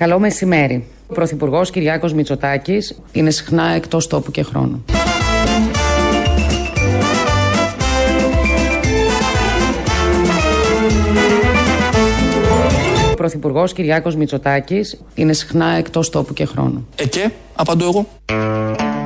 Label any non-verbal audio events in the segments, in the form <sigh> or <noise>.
Καλό μεσημέρι. Ο Πρωθυπουργός Κυριάκος Μητσοτάκης είναι συχνά εκτός τόπου και χρόνου. Ο Πρωθυπουργός Κυριάκος Μητσοτάκης είναι συχνά εκτός τόπου και χρόνου. Ε και, απαντώ εγώ.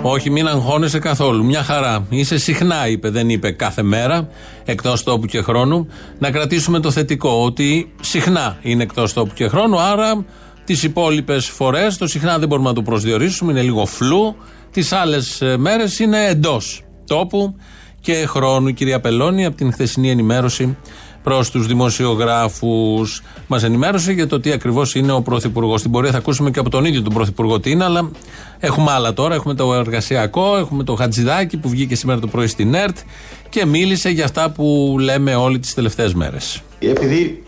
Όχι, μην αγχώνεσαι καθόλου. Μια χαρά. Είσαι συχνά, είπε, δεν είπε κάθε μέρα, εκτός τόπου και χρόνου. Να κρατήσουμε το θετικό, ότι συχνά είναι εκτός τόπου και χρόνου, άρα τις υπόλοιπες φορές το συχνά δεν μπορούμε να το προσδιορίσουμε, είναι λίγο φλού. Τις άλλες μέρες είναι εντός τόπου και χρόνου. Η κυρία Πελώνη από την χθεσινή ενημέρωση προς τους δημοσιογράφους. Μας ενημέρωσε για το τι ακριβώς είναι ο Πρωθυπουργός. Στην πορεία θα ακούσουμε και από τον ίδιο τον Πρωθυπουργό τι είναι, αλλά έχουμε άλλα τώρα. Έχουμε το εργασιακό, έχουμε το Χατζηδάκι που βγήκε σήμερα το πρωί στην ΕΡΤ και μίλησε για αυτά που λέμε όλοι τις τελευταίες μέρες. Επειδή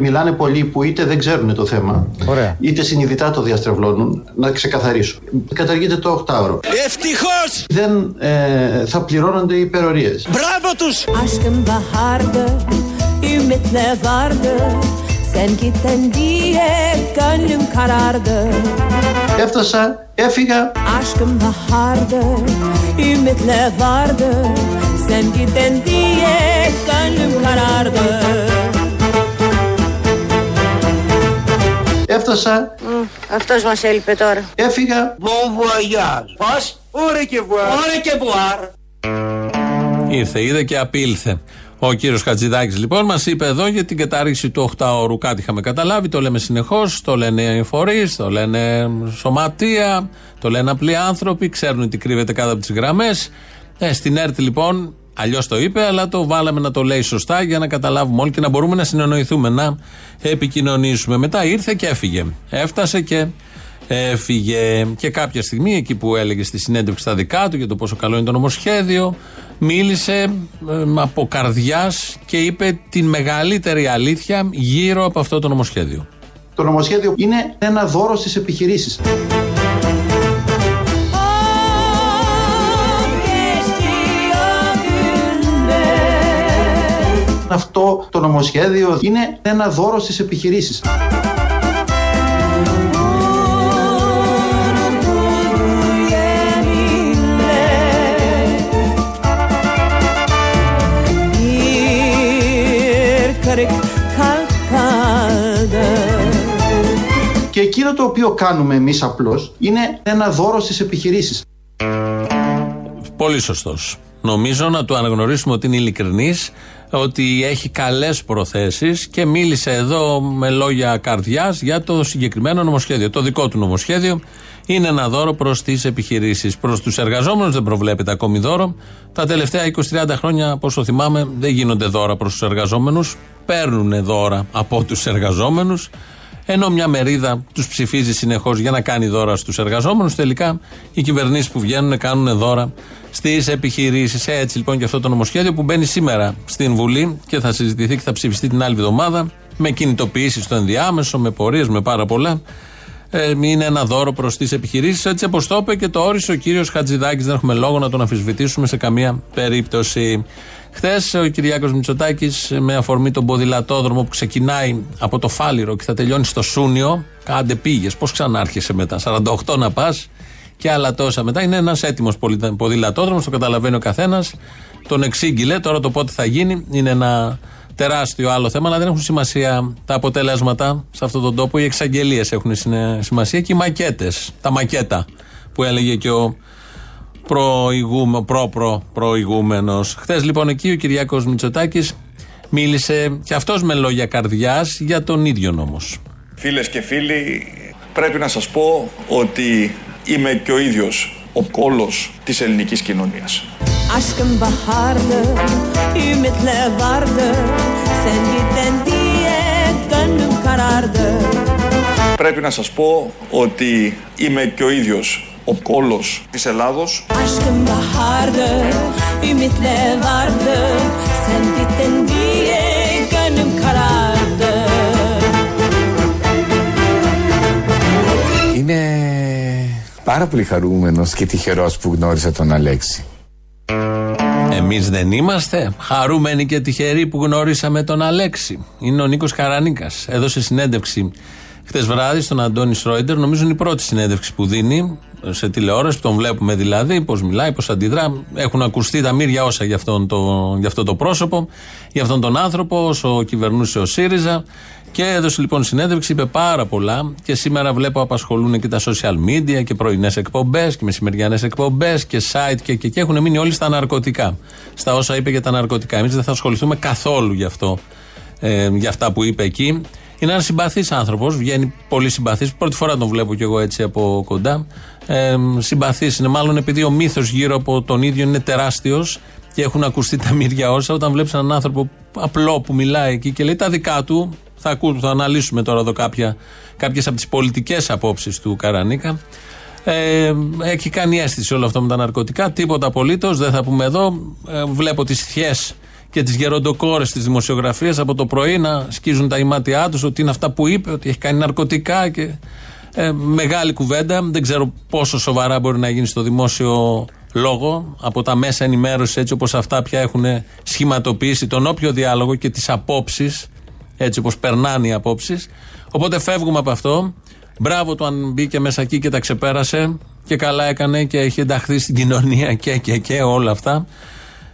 μιλάνε πολλοί που είτε δεν ξέρουν το θέμα, Ωραία. είτε συνειδητά το διαστρεβλώνουν, να ξεκαθαρίσω. Καταργείται το 8ωρο. Ευτυχώς! Δεν ε, θα πληρώνονται οι υπερορίες. Μπράβο τους! Aşkım bahardı, ümitle vardı Sen gittin diye gönlüm karardı Έφτασα, έφυγα, Aşkım bahardı, ümitle vardı Sen gittin diye gönlüm karardı έφτασα, Αυτός μας έλειπε τώρα. έφυγα. Bon voyage! Πώς; Ωρε και βουάρ! Ωρε και βουάρ! Ήρθε, είδε και απήλθε. Ο κύριος Χατζηδάκης λοιπόν μας είπε εδώ για την κατάργηση του 8ωρου. Κάτι είχαμε καταλάβει, το λέμε συνεχώς, το λένε οι φορείς, το λένε σωματεία, το λένε απλοί άνθρωποι, ξέρουν τι κρύβεται κάτω από τις γραμμές. Ε, στην ΕΡΤ λοιπόν, αλλιώς το είπε, αλλά το βάλαμε να το λέει σωστά για να καταλάβουμε όλοι και να μπορούμε να συνεννοηθούμε, να επικοινωνήσουμε. Μετά ήρθε και έφυγε. Έφτασε και έφυγε. Και κάποια στιγμή, εκεί που έλεγε στη συνέντευξη στα δικά του για το πόσο καλό είναι το νομοσχέδιο, μίλησε ε, από καρδιάς και είπε την μεγαλύτερη αλήθεια γύρω από αυτό το νομοσχέδιο. Το νομοσχέδιο είναι ένα δώρο στις επιχειρήσεις. Αυτό το νομοσχέδιο είναι ένα δώρο στις επιχειρήσεις. Unutuldu yeminle Bir kırık kalp kaldı Και εκείνο το οποίο κάνουμε εμείς απλώς είναι ένα δώρο στις επιχειρήσεις. Πολύ σωστός. Νομίζω να του αναγνωρίσουμε ότι είναι ειλικρινής, ότι έχει καλές προθέσεις και μίλησε εδώ με λόγια καρδιάς για το συγκεκριμένο νομοσχέδιο. Το δικό του νομοσχέδιο είναι ένα δώρο προς τις επιχειρήσεις. Προς τους εργαζόμενους δεν προβλέπεται ακόμη δώρο. Τα τελευταία 20-30 χρόνια, από όσο θυμάμαι, δεν γίνονται δώρα προς τους εργαζόμενους. Παίρνουν δώρα από τους εργαζόμενους. Ενώ μια μερίδα τους ψηφίζει συνεχώς για να κάνει δώρα στους εργαζόμενους, τελικά οι κυβερνήσεις που βγαίνουν κάνουν δώρα στις επιχειρήσεις. Έτσι λοιπόν και αυτό το νομοσχέδιο που μπαίνει σήμερα στην Βουλή και θα συζητηθεί και θα ψηφιστεί την άλλη εβδομάδα με κινητοποιήσεις στο ενδιάμεσο, με πορείες, με πάρα πολλά. Ε, είναι ένα δώρο προς τις επιχειρήσεις. Έτσι όπως το είπε και το όρισε ο κύριος Χατζηδάκης. Δεν έχουμε λόγο να τον αμφισβητήσουμε σε καμία περίπτωση. Χθες ο Κυριάκος Μητσοτάκης, με αφορμή τον ποδηλατόδρομο που ξεκινάει από το Φάληρο και θα τελειώνει στο Σούνιο, κάντε πήγες. Πώς ξανάρχεσαι μετά, 48 να πας και άλλα τόσα μετά. Είναι ένας έτοιμος ποδηλατόδρομος, το καταλαβαίνει ο καθένας. Τον εξήγηλε, τώρα το πότε θα γίνει είναι ένα τεράστιο άλλο θέμα, αλλά δεν έχουν σημασία τα αποτελέσματα σε αυτόν τον τόπο. Οι εξαγγελίες έχουν συνε- σημασία και οι μακέτες, τα μακέτα που έλεγε και ο προηγούμε, προ-προ προηγούμενος. Χθες λοιπόν εκεί ο Κυριάκος Μητσοτάκης μίλησε και αυτός με λόγια καρδιάς για τον ίδιο νόμο. Φίλες και φίλοι, πρέπει να σας πω ότι είμαι και ο ίδιος ο κώλος της ελληνικής κοινωνίας. Aşkım bahardı, ümitler vardı Sen gittin diye gönlüm karardı Πρέπει να σας πω ότι είμαι και ο ίδιος ο κώλος της Ελλάδος Aşkım bahardı, ümitle vardı Sen gittin diye gönlüm karardı Είμαι πάρα πολύ χαρούμενος και τυχερός που γνώρισα τον Αλέξη. Εμείς δεν είμαστε χαρούμενοι και τυχεροί που γνωρίσαμε τον Αλέξη. Είναι ο Νίκος Καρανίκα. Έδωσε συνέντευξη Χτε βράδυ στον Αντώνη Σρόιντερ, νομίζω είναι η πρώτη συνέντευξη που δίνει σε τηλεόραση, τον βλέπουμε δηλαδή, πώς μιλάει, πώς αντιδρά. Έχουν ακουστεί τα μύρια όσα για, αυτόν το, για αυτό το πρόσωπο, για αυτόν τον άνθρωπο, όσο κυβερνούσε ο ΣΥΡΙΖΑ. Και έδωσε λοιπόν συνέντευξη, είπε πάρα πολλά. Και σήμερα βλέπω απασχολούν και τα social media και πρωινές εκπομπές και μεσημεριανές εκπομπές και site και, και, και έχουν μείνει όλοι στα ναρκωτικά. Στα όσα είπε για τα ναρκωτικά. Εμείς δεν θα ασχοληθούμε καθόλου γι' αυτό, ε, για αυτά που είπε εκεί. Είναι ένας συμπαθής άνθρωπος, βγαίνει πολύ συμπαθής. Πρώτη φορά τον βλέπω κι εγώ έτσι από κοντά. Ε, συμπαθή είναι, μάλλον επειδή ο μύθος γύρω από τον ίδιο είναι τεράστιος και έχουν ακουστεί τα μύρια όσα. Όταν βλέπεις έναν άνθρωπο απλό που μιλάει εκεί και λέει τα δικά του, θα, ακού, θα αναλύσουμε τώρα εδώ κάποια, κάποιες από τις πολιτικές απόψεις του Καρανίκα. Ε, έχει κάνει αίσθηση όλο αυτό με τα ναρκωτικά. Τίποτα απολύτως, δεν θα πούμε εδώ. Ε, βλέπω τις θιέ και τις γεροντοκόρες της δημοσιογραφίας από το πρωί να σκίζουν τα ημάτια τους ότι είναι αυτά που είπε, ότι έχει κάνει ναρκωτικά και. Ε, μεγάλη κουβέντα. Δεν ξέρω πόσο σοβαρά μπορεί να γίνει στο δημόσιο λόγο από τα μέσα ενημέρωσης έτσι όπως αυτά πια έχουν σχηματοποιήσει τον όποιο διάλογο και τις απόψεις έτσι όπως περνάνε οι απόψεις. Οπότε φεύγουμε από αυτό. Μπράβο του αν μπήκε μέσα εκεί και τα ξεπέρασε και καλά έκανε και έχει ενταχθεί στην κοινωνία και, και, και όλα αυτά.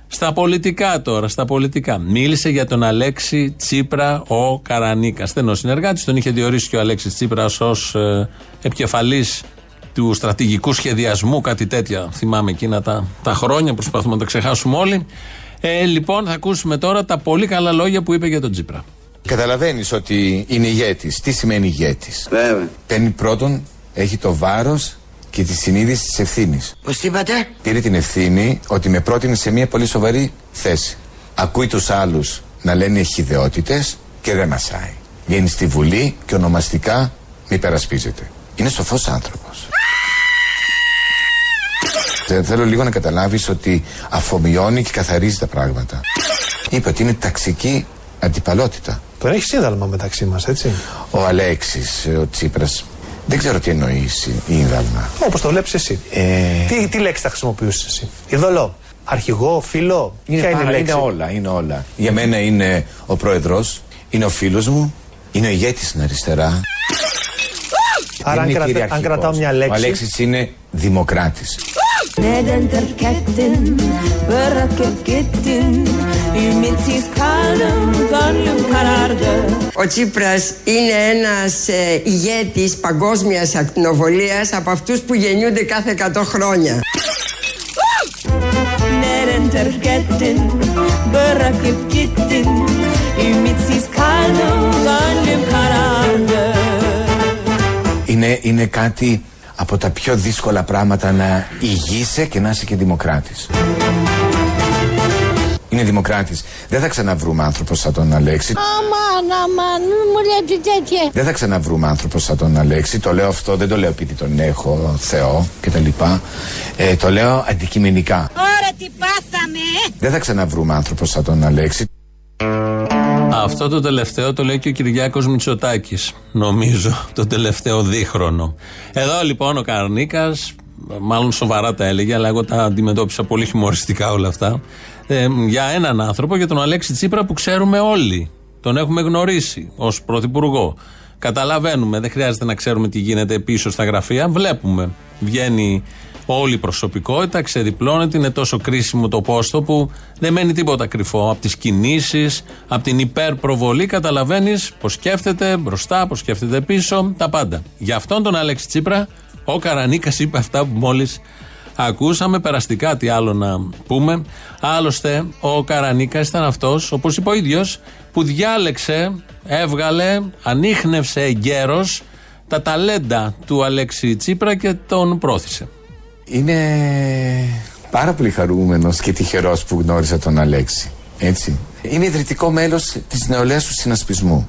Στα πολιτικά τώρα, στα πολιτικά. Μίλησε για τον Αλέξη Τσίπρα ο Καρανίκα. Στενός συνεργάτης, τον είχε διορίσει και ο Αλέξης Τσίπρας ως ε, επικεφαλής του στρατηγικού σχεδιασμού, κάτι τέτοια. Θυμάμαι εκείνα τα, τα χρόνια, προσπαθούμε να τα ξεχάσουμε όλοι. Ε, λοιπόν, θα ακούσουμε τώρα τα πολύ καλά λόγια που είπε για τον Τσίπρα. Καταλαβαίνεις ότι είναι ηγέτης. Τι σημαίνει ηγέτης; Βέβαια. Παίρνει πρώτον, έχει το βάρος και τη συνείδηση της ευθύνης. Πώς είπατε; Πήρε την ευθύνη ότι με πρότεινε σε μια πολύ σοβαρή θέση. Ακούει τους άλλους να λένε χιδεότητες και δεν μασάει. Βγαίνει στη Βουλή και ονομαστικά μη περασπίζεται. Είναι σοφός άνθρωπος. Θέλω λίγο να καταλάβεις ότι αφομοιώνει και καθαρίζει τα πράγματα. Είπε ότι είναι ταξική αντιπαλότητα. Τώρα έχεις σύνταλμα μεταξύ μας, έτσι; Ο Αλέξης, ο Τσίπρας, δεν ξέρω τι εννοείς ίδαλμα. Όπως το βλέπεις εσύ. Ε... Τι, τι λέξη θα χρησιμοποιούσες εσύ, Ιδωλό, αρχηγό, φίλο. Είναι, Ποια είναι η πάρα- λέξη; είναι όλα, είναι όλα. Για μένα είναι ο πρόεδρος, είναι ο φίλος μου, είναι ο ηγέτης στην αριστερά. Άρα, αν, Δεν είναι κρατα- αν κυριαρχικός. κρατάω μια Ο λέξη. Αλέξης είναι δημοκράτης. Ο Τσίπρας είναι ένας ε, παγκόσμιας παγκόσμιας από αυτούς που γεννιούνται κάθε 100 χρόνια. Είναι κάτι από τα πιο δύσκολα πράγματα να ηγείσαι και να είσαι και δημοκράτης. Είναι δημοκράτης. Δεν θα ξαναβρούμε άνθρωπος σαν τον Αλέξη. Αμάν, αμάν, μη μου λέτε τέτοια. Δεν θα ξαναβρούμε άνθρωπος σαν τον Αλέξη. Το λέω αυτό, δεν το λέω επειδή τον έχω Θεό κτλ. Ε, το λέω αντικειμενικά. Ωραία τι πάθαμε. Δεν θα ξαναβρούμε άνθρωπος σαν τον Αλέξη. Αυτό το τελευταίο το λέει και ο Κυριάκος Μητσοτάκης. Νομίζω το τελευταίο δίχρονο. Εδώ λοιπόν ο Καρνίκας, μάλλον σοβαρά τα έλεγε, αλλά εγώ τα αντιμετώπισα πολύ χιουμοριστικά όλα αυτά. Ε, για έναν άνθρωπο, για τον Αλέξη Τσίπρα που ξέρουμε όλοι. Τον έχουμε γνωρίσει ως πρωθυπουργό. Καταλαβαίνουμε, δεν χρειάζεται να ξέρουμε τι γίνεται πίσω στα γραφεία. Βλέπουμε. Βγαίνει όλη η προσωπικότητα, ξεδιπλώνεται, είναι τόσο κρίσιμο το πόστο που δεν μένει τίποτα κρυφό. Από τις κινήσεις, από την υπερπροβολή, καταλαβαίνεις πώ σκέφτεται μπροστά, πώ σκέφτεται πίσω, τα πάντα. Για αυτόν τον Αλέξη Τσίπρα, ο Καρανίκας είπε αυτά που μόλις ακούσαμε. Περαστικά, τι άλλο να πούμε. Άλλωστε, ο Καρανίκας ήταν αυτός, όπως είπε ο ίδιος, που διάλεξε, έβγαλε, ανείχνευσε εγκαίρως τα ταλέντα του Αλέξη Τσίπρα και τον πρόθυσε. Είμαι πάρα πολύ χαρούμενος και τυχερός που γνώρισα τον Αλέξη. Έτσι. Είναι ιδρυτικό μέλος της νεολαίας του συνασπισμού.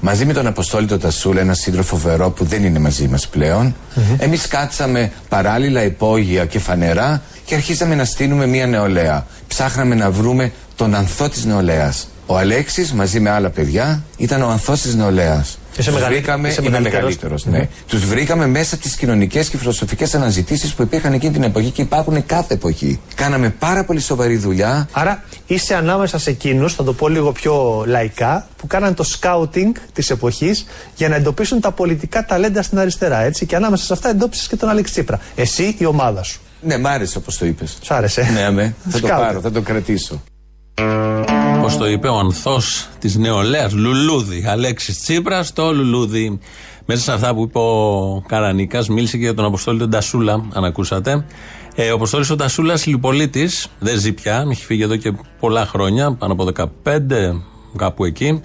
Μαζί με τον Αποστόλη τον Τασούλα, ένα σύντροφο φοβερό που δεν είναι μαζί μας πλέον, εμείς κάτσαμε παράλληλα υπόγεια και φανερά και αρχίσαμε να στείλουμε μια νεολαία. Ψάχναμε να βρούμε τον ανθό της νεολαίας. Ο Αλέξης μαζί με άλλα παιδιά ήταν ο ανθός της νεολαίας. Είσαι Τους μεγαλύ- βρήκαμε, είσαι είμαι μεγαλύτερος. μεγαλύτερος. Ναι. Τους βρήκαμε μέσα από τι κοινωνικές και φιλοσοφικές αναζητήσεις που υπήρχαν εκείνη την εποχή και υπάρχουν κάθε εποχή. Κάναμε πάρα πολύ σοβαρή δουλειά. Άρα είσαι ανάμεσα σε εκείνους, θα το πω λίγο πιο λαϊκά, που κάναν το σκάουτινγκ της εποχής για να εντοπίσουν τα πολιτικά ταλέντα στην αριστερά. Έτσι, και ανάμεσα σε αυτά εντόπισες και τον Αλέξη Τσίπρα. Εσύ, η ομάδα σου. Ναι, μ' άρεσε όπως το είπες. Σ' άρεσε. Ναι, αμέ. <laughs> θα το Σκάουτινγκ. πάρω, θα το κρατήσω. Πώ το είπε ο ανθός της νεολαίας, Λουλούδι. Αλέξης Τσίπρας, το Λουλούδι. Μέσα σε αυτά που είπε ο Καρανίκας, μίλησε και για τον Αποστόλη τον Τασούλα, αν ακούσατε. Ε, ο Αποστόλης ο Τασούλας, λιπολίτης, δεν ζει πια, έχει φύγει εδώ και πολλά χρόνια, πάνω από 15, κάπου εκεί.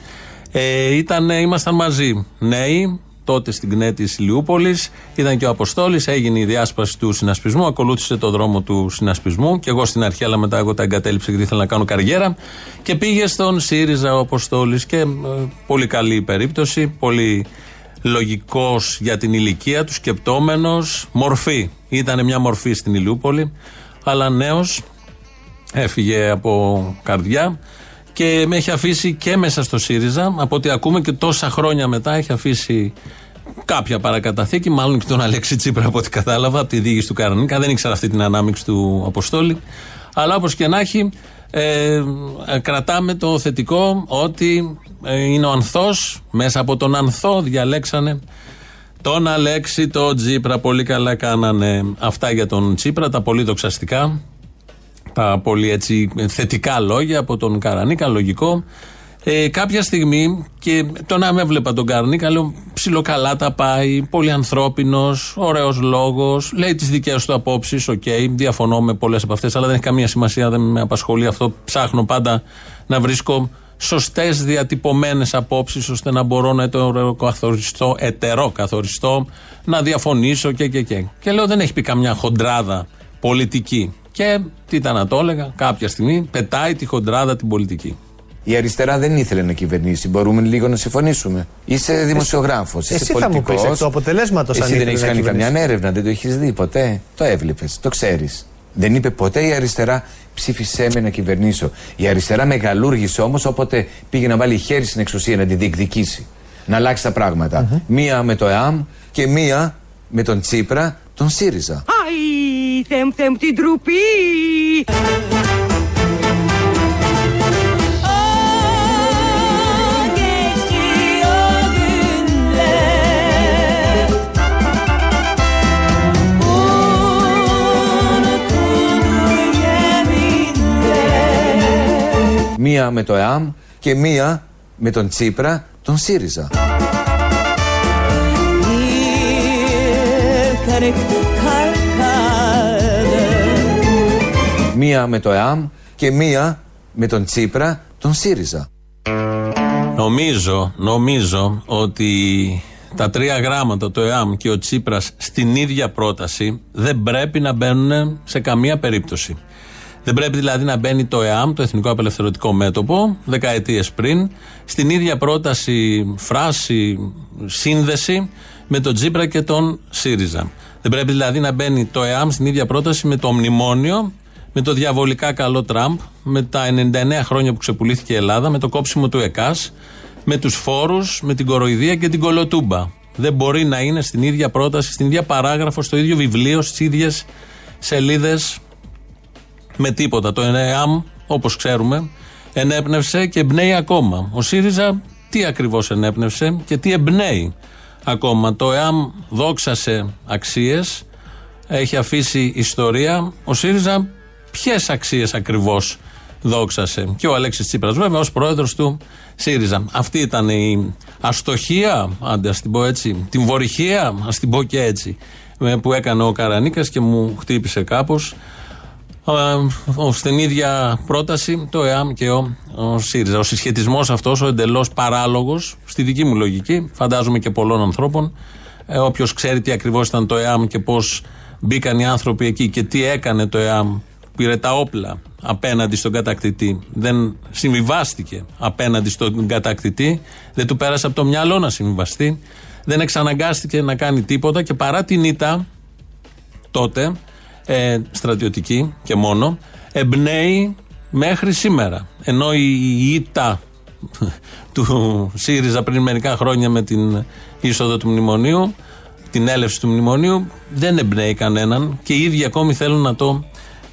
Ε, ήταν, ήμασταν μαζί νέοι, τότε στην ΚΝΕ της Ηλιούπολη. Ήταν και ο Αποστόλης, έγινε η διάσπαση του συνασπισμού, ακολούθησε το δρόμο του συνασπισμού. Και εγώ στην αρχή, αλλά μετά εγώ τα εγκατέλειψα γιατί ήθελα να κάνω καριέρα. Και πήγε στον ΣΥΡΙΖΑ ο Αποστόλης. Και ε, πολύ καλή περίπτωση, πολύ λογικός για την ηλικία του, σκεπτόμενος. Μορφή. Ήταν μια μορφή στην Ηλιούπολη, αλλά νέος έφυγε από καρδιά και με έχει αφήσει και μέσα στο ΣΥΡΙΖΑ. Από ό,τι ακούμε και τόσα χρόνια μετά έχει αφήσει κάποια παρακαταθήκη, μάλλον και τον Αλέξη Τσίπρα από ό,τι κατάλαβα, από τη διοίκηση του Καρανίκα. Δεν ήξερα αυτή την ανάμειξη του Αποστόλη. Αλλά όπως και να έχει, ε, ε, κρατάμε το θετικό ότι ε, είναι ο Ανθός, μέσα από τον Ανθό διαλέξανε τον Αλέξη, τον Τσίπρα. Πολύ καλά κάνανε αυτά για τον Τσίπρα, τα πολύ δοξαστικά τα πολύ έτσι θετικά λόγια από τον Καρανίκα, λογικό. Ε, κάποια στιγμή και το να με έβλεπα τον Καρανίκα, λέω ψιλοκαλά τα πάει, πολύ ανθρώπινος, ωραίος λόγος, λέει τις δικές του απόψεις, οκ, διαφωνώ με πολλές από αυτές, αλλά δεν έχει καμία σημασία, δεν με απασχολεί αυτό. Ψάχνω πάντα να βρίσκω σωστές διατυπωμένες απόψεις ώστε να μπορώ να ετεροκαθοριστώ, ετεροκαθοριστώ, να διαφωνήσω και και και. Και λέω δεν έχει πει καμιά χοντράδα πολιτική. Και τι ήταν να το έλεγα, κάποια στιγμή πετάει τη χοντράδα την πολιτική. Η αριστερά δεν ήθελε να κυβερνήσει. Μπορούμε λίγο να συμφωνήσουμε. Είσαι δημοσιογράφος. Είσαι εσύ θα μου πολιτικός. πεις εκ του αποτελέσματος αν Εσύ δεν ήθελε έχεις να κάνει κυβερνήσει. καμιά έρευνα, δεν το έχεις δει ποτέ; Το έβλεπες, το ξέρεις. Δεν είπε ποτέ η αριστερά ψήφισέ με να κυβερνήσω. Η αριστερά μεγαλούργησε όμως όποτε πήγε να βάλει χέρι στην εξουσία να τη διεκδικήσει. Να αλλάξει τα πραγματα Μία με το ΕΑΜ και μία με τον Τσίπρα, τον ΣΥΡΙΖΑ. Αϊ, θέμ, θέμ την τρουπή. Μία με το ΕΑΜ και μία με τον Τσίπρα, τον ΣΥΡΙΖΑ. Μία με το ΕΑΜ και μία με τον Τσίπρα, τον ΣΥΡΙΖΑ. Νομίζω, νομίζω ότι τα τρία γράμματα, το ΕΑΜ και ο Τσίπρας στην ίδια πρόταση δεν πρέπει να μπαίνουν σε καμία περίπτωση. Δεν πρέπει δηλαδή να μπαίνει το ΕΑΜ, το Εθνικό Απελευθερωτικό Μέτωπο, δεκαετίες πριν, στην ίδια πρόταση, φράση, σύνδεση με τον Τσίπρα και τον ΣΥΡΙΖΑ. Δεν πρέπει δηλαδή να μπαίνει το ΕΑΜ στην ίδια πρόταση με το μνημόνιο, με το διαβολικά καλό Τραμπ, με τα 99 χρόνια που ξεπουλήθηκε η Ελλάδα, με το κόψιμο του ΕΚΑΣ, με τους φόρους, με την κοροϊδία και την κολοτούμπα. Δεν μπορεί να είναι στην ίδια πρόταση, στην ίδια παράγραφο, στο ίδιο βιβλίο, στις ίδιες σελίδες με τίποτα. Το ΕΝΕΑΜ, όπως ξέρουμε, ενέπνευσε και εμπνέει ακόμα. Ο ΣΥΡΙΖΑ τι ακριβώς ενέπνευσε και τι εμπνέει ακόμα. Το ΕΑΜ δόξασε αξίες, έχει αφήσει ιστορία. Ο ΣΥΡΙΖΑ ποιες αξίες ακριβώς δόξασε. Και ο Αλέξης Τσίπρας βέβαια ως πρόεδρος του ΣΥΡΙΖΑ. Αυτή ήταν η αστοχία, άντε ας την πω έτσι, την βορυχία, ας την πω και έτσι, ε, που έκανε ο Καρανίκας και μου χτύπησε κάπως ε, στην ίδια πρόταση το ΕΑΜ και ο, ο ΣΥΡΙΖΑ. Ο συσχετισμός αυτός, ο εντελώς παράλογος, στη δική μου λογική, φαντάζομαι και πολλών ανθρώπων, ε, όποιος ξέρει τι ακριβώς ήταν το ΕΑΜ και πώς μπήκαν οι άνθρωποι εκεί και τι έκανε το ΕΑΜ, πήρε τα όπλα απέναντι στον κατακτητή, δεν συμβιβάστηκε απέναντι στον κατακτητή, δεν του πέρασε από το μυαλό να συμβιβαστεί, δεν εξαναγκάστηκε να κάνει τίποτα και παρά την ήττα τότε, ε, στρατιωτική και μόνο, εμπνέει μέχρι σήμερα. Ενώ η ήττα <laughs> του ΣΥΡΙΖΑ πριν μερικά χρόνια με την είσοδο του μνημονίου, την έλευση του μνημονίου, δεν εμπνέει κανέναν και οι ίδιοι ακόμη θέλουν να το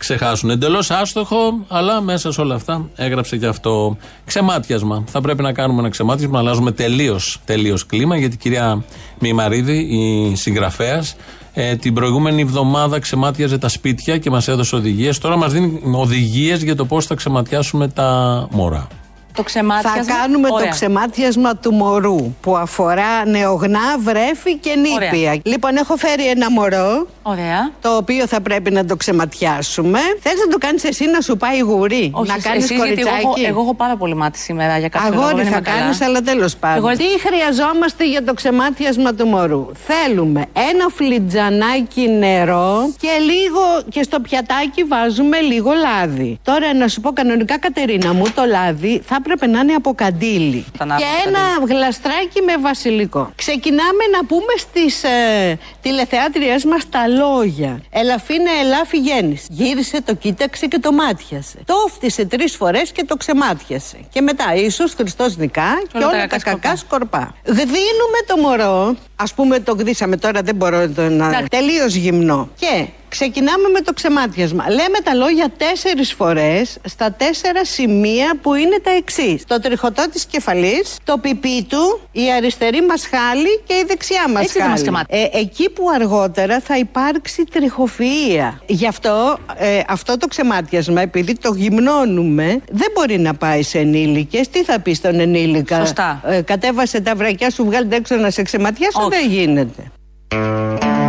ξεχάσουν. Εντελώς άστοχο, αλλά μέσα σε όλα αυτά έγραψε και αυτό. Ξεμάτιασμα. Θα πρέπει να κάνουμε ένα ξεμάτιασμα, να αλλάζουμε τελείως τελείως κλίμα, γιατί η κυρία Μημαρίδη, η συγγραφέας, ε, την προηγούμενη εβδομάδα ξεμάτιαζε τα σπίτια και μας έδωσε οδηγίες. Τώρα μας δίνει οδηγίες για το πώς θα ξεματιάσουμε τα μωρά. Το ξεμάτιασμα; Θα κάνουμε Ωραία. το ξεμάτιασμα του μωρού που αφορά νεογνά, βρέφη και νήπια. Ωραία. Λοιπόν, έχω φέρει ένα μωρό. Ωραία. Το οποίο θα πρέπει να το ξεματιάσουμε. Θες να το κάνεις εσύ να σου πάει γουρί, Όχι, να κάνεις εσείς, γιατί κοριτσάκι. Εγώ, έχω- εγώ έχω πάρα πολύ μάτι σήμερα για κάποιο λόγο. Αγόρι δεν θα είμαι καλά. κάνεις, αλλά τέλος πάντων. Εγώ- Τι χρειαζόμαστε για το ξεμάτιασμα του μωρού; Θέλουμε ένα φλιτζανάκι νερό και λίγο και στο πιατάκι βάζουμε λίγο λάδι. Τώρα να σου πω κανονικά, Κατερίνα μου, το λάδι θα έπρεπε να είναι από καντήλι. Θα ανάβουμε Και ένα γλαστράκι με βασιλικό. Ξεκινάμε να πούμε στις ε, τηλεθεάτριές μας τα λόγια. Ελαφίνε, ελάφι γέννηση. Γύρισε, το κοίταξε και το μάτιασε. Το φτισε τρεις φορές και το ξεμάτιασε. Και μετά, ίσω Χριστός νικά και όλα τα όλα τα κακά κακά σκορπά. Γδίνουμε το μωρό. Α πούμε, το γδίσαμε τώρα, δεν μπορώ το να. Εντάξει. Τελείως γυμνό. Και ξεκινάμε με το ξεμάτιασμα. Λέμε τα λόγια τέσσερις φορές στα τέσσερα σημεία που είναι τα εξής. Το τριχωτό της κεφαλής, το πιπί του, η αριστερή μας χάλη και η δεξιά μας Έτσι δεν μας χάλη. ξεμάτιασε. Ε, εκεί που αργότερα θα υπάρξει τριχοφυΐα. Γι' αυτό ε, αυτό το ξεμάτιασμα, επειδή το γυμνώνουμε, δεν μπορεί να πάει σε ενήλικες. Τι θα πεις στον ενήλικα; Σωστά. Ε, κατέβασε τα βρακιά σου, βγάλτε έξω να σε ξεματιάσω. Όχι. Δεν γίνεται.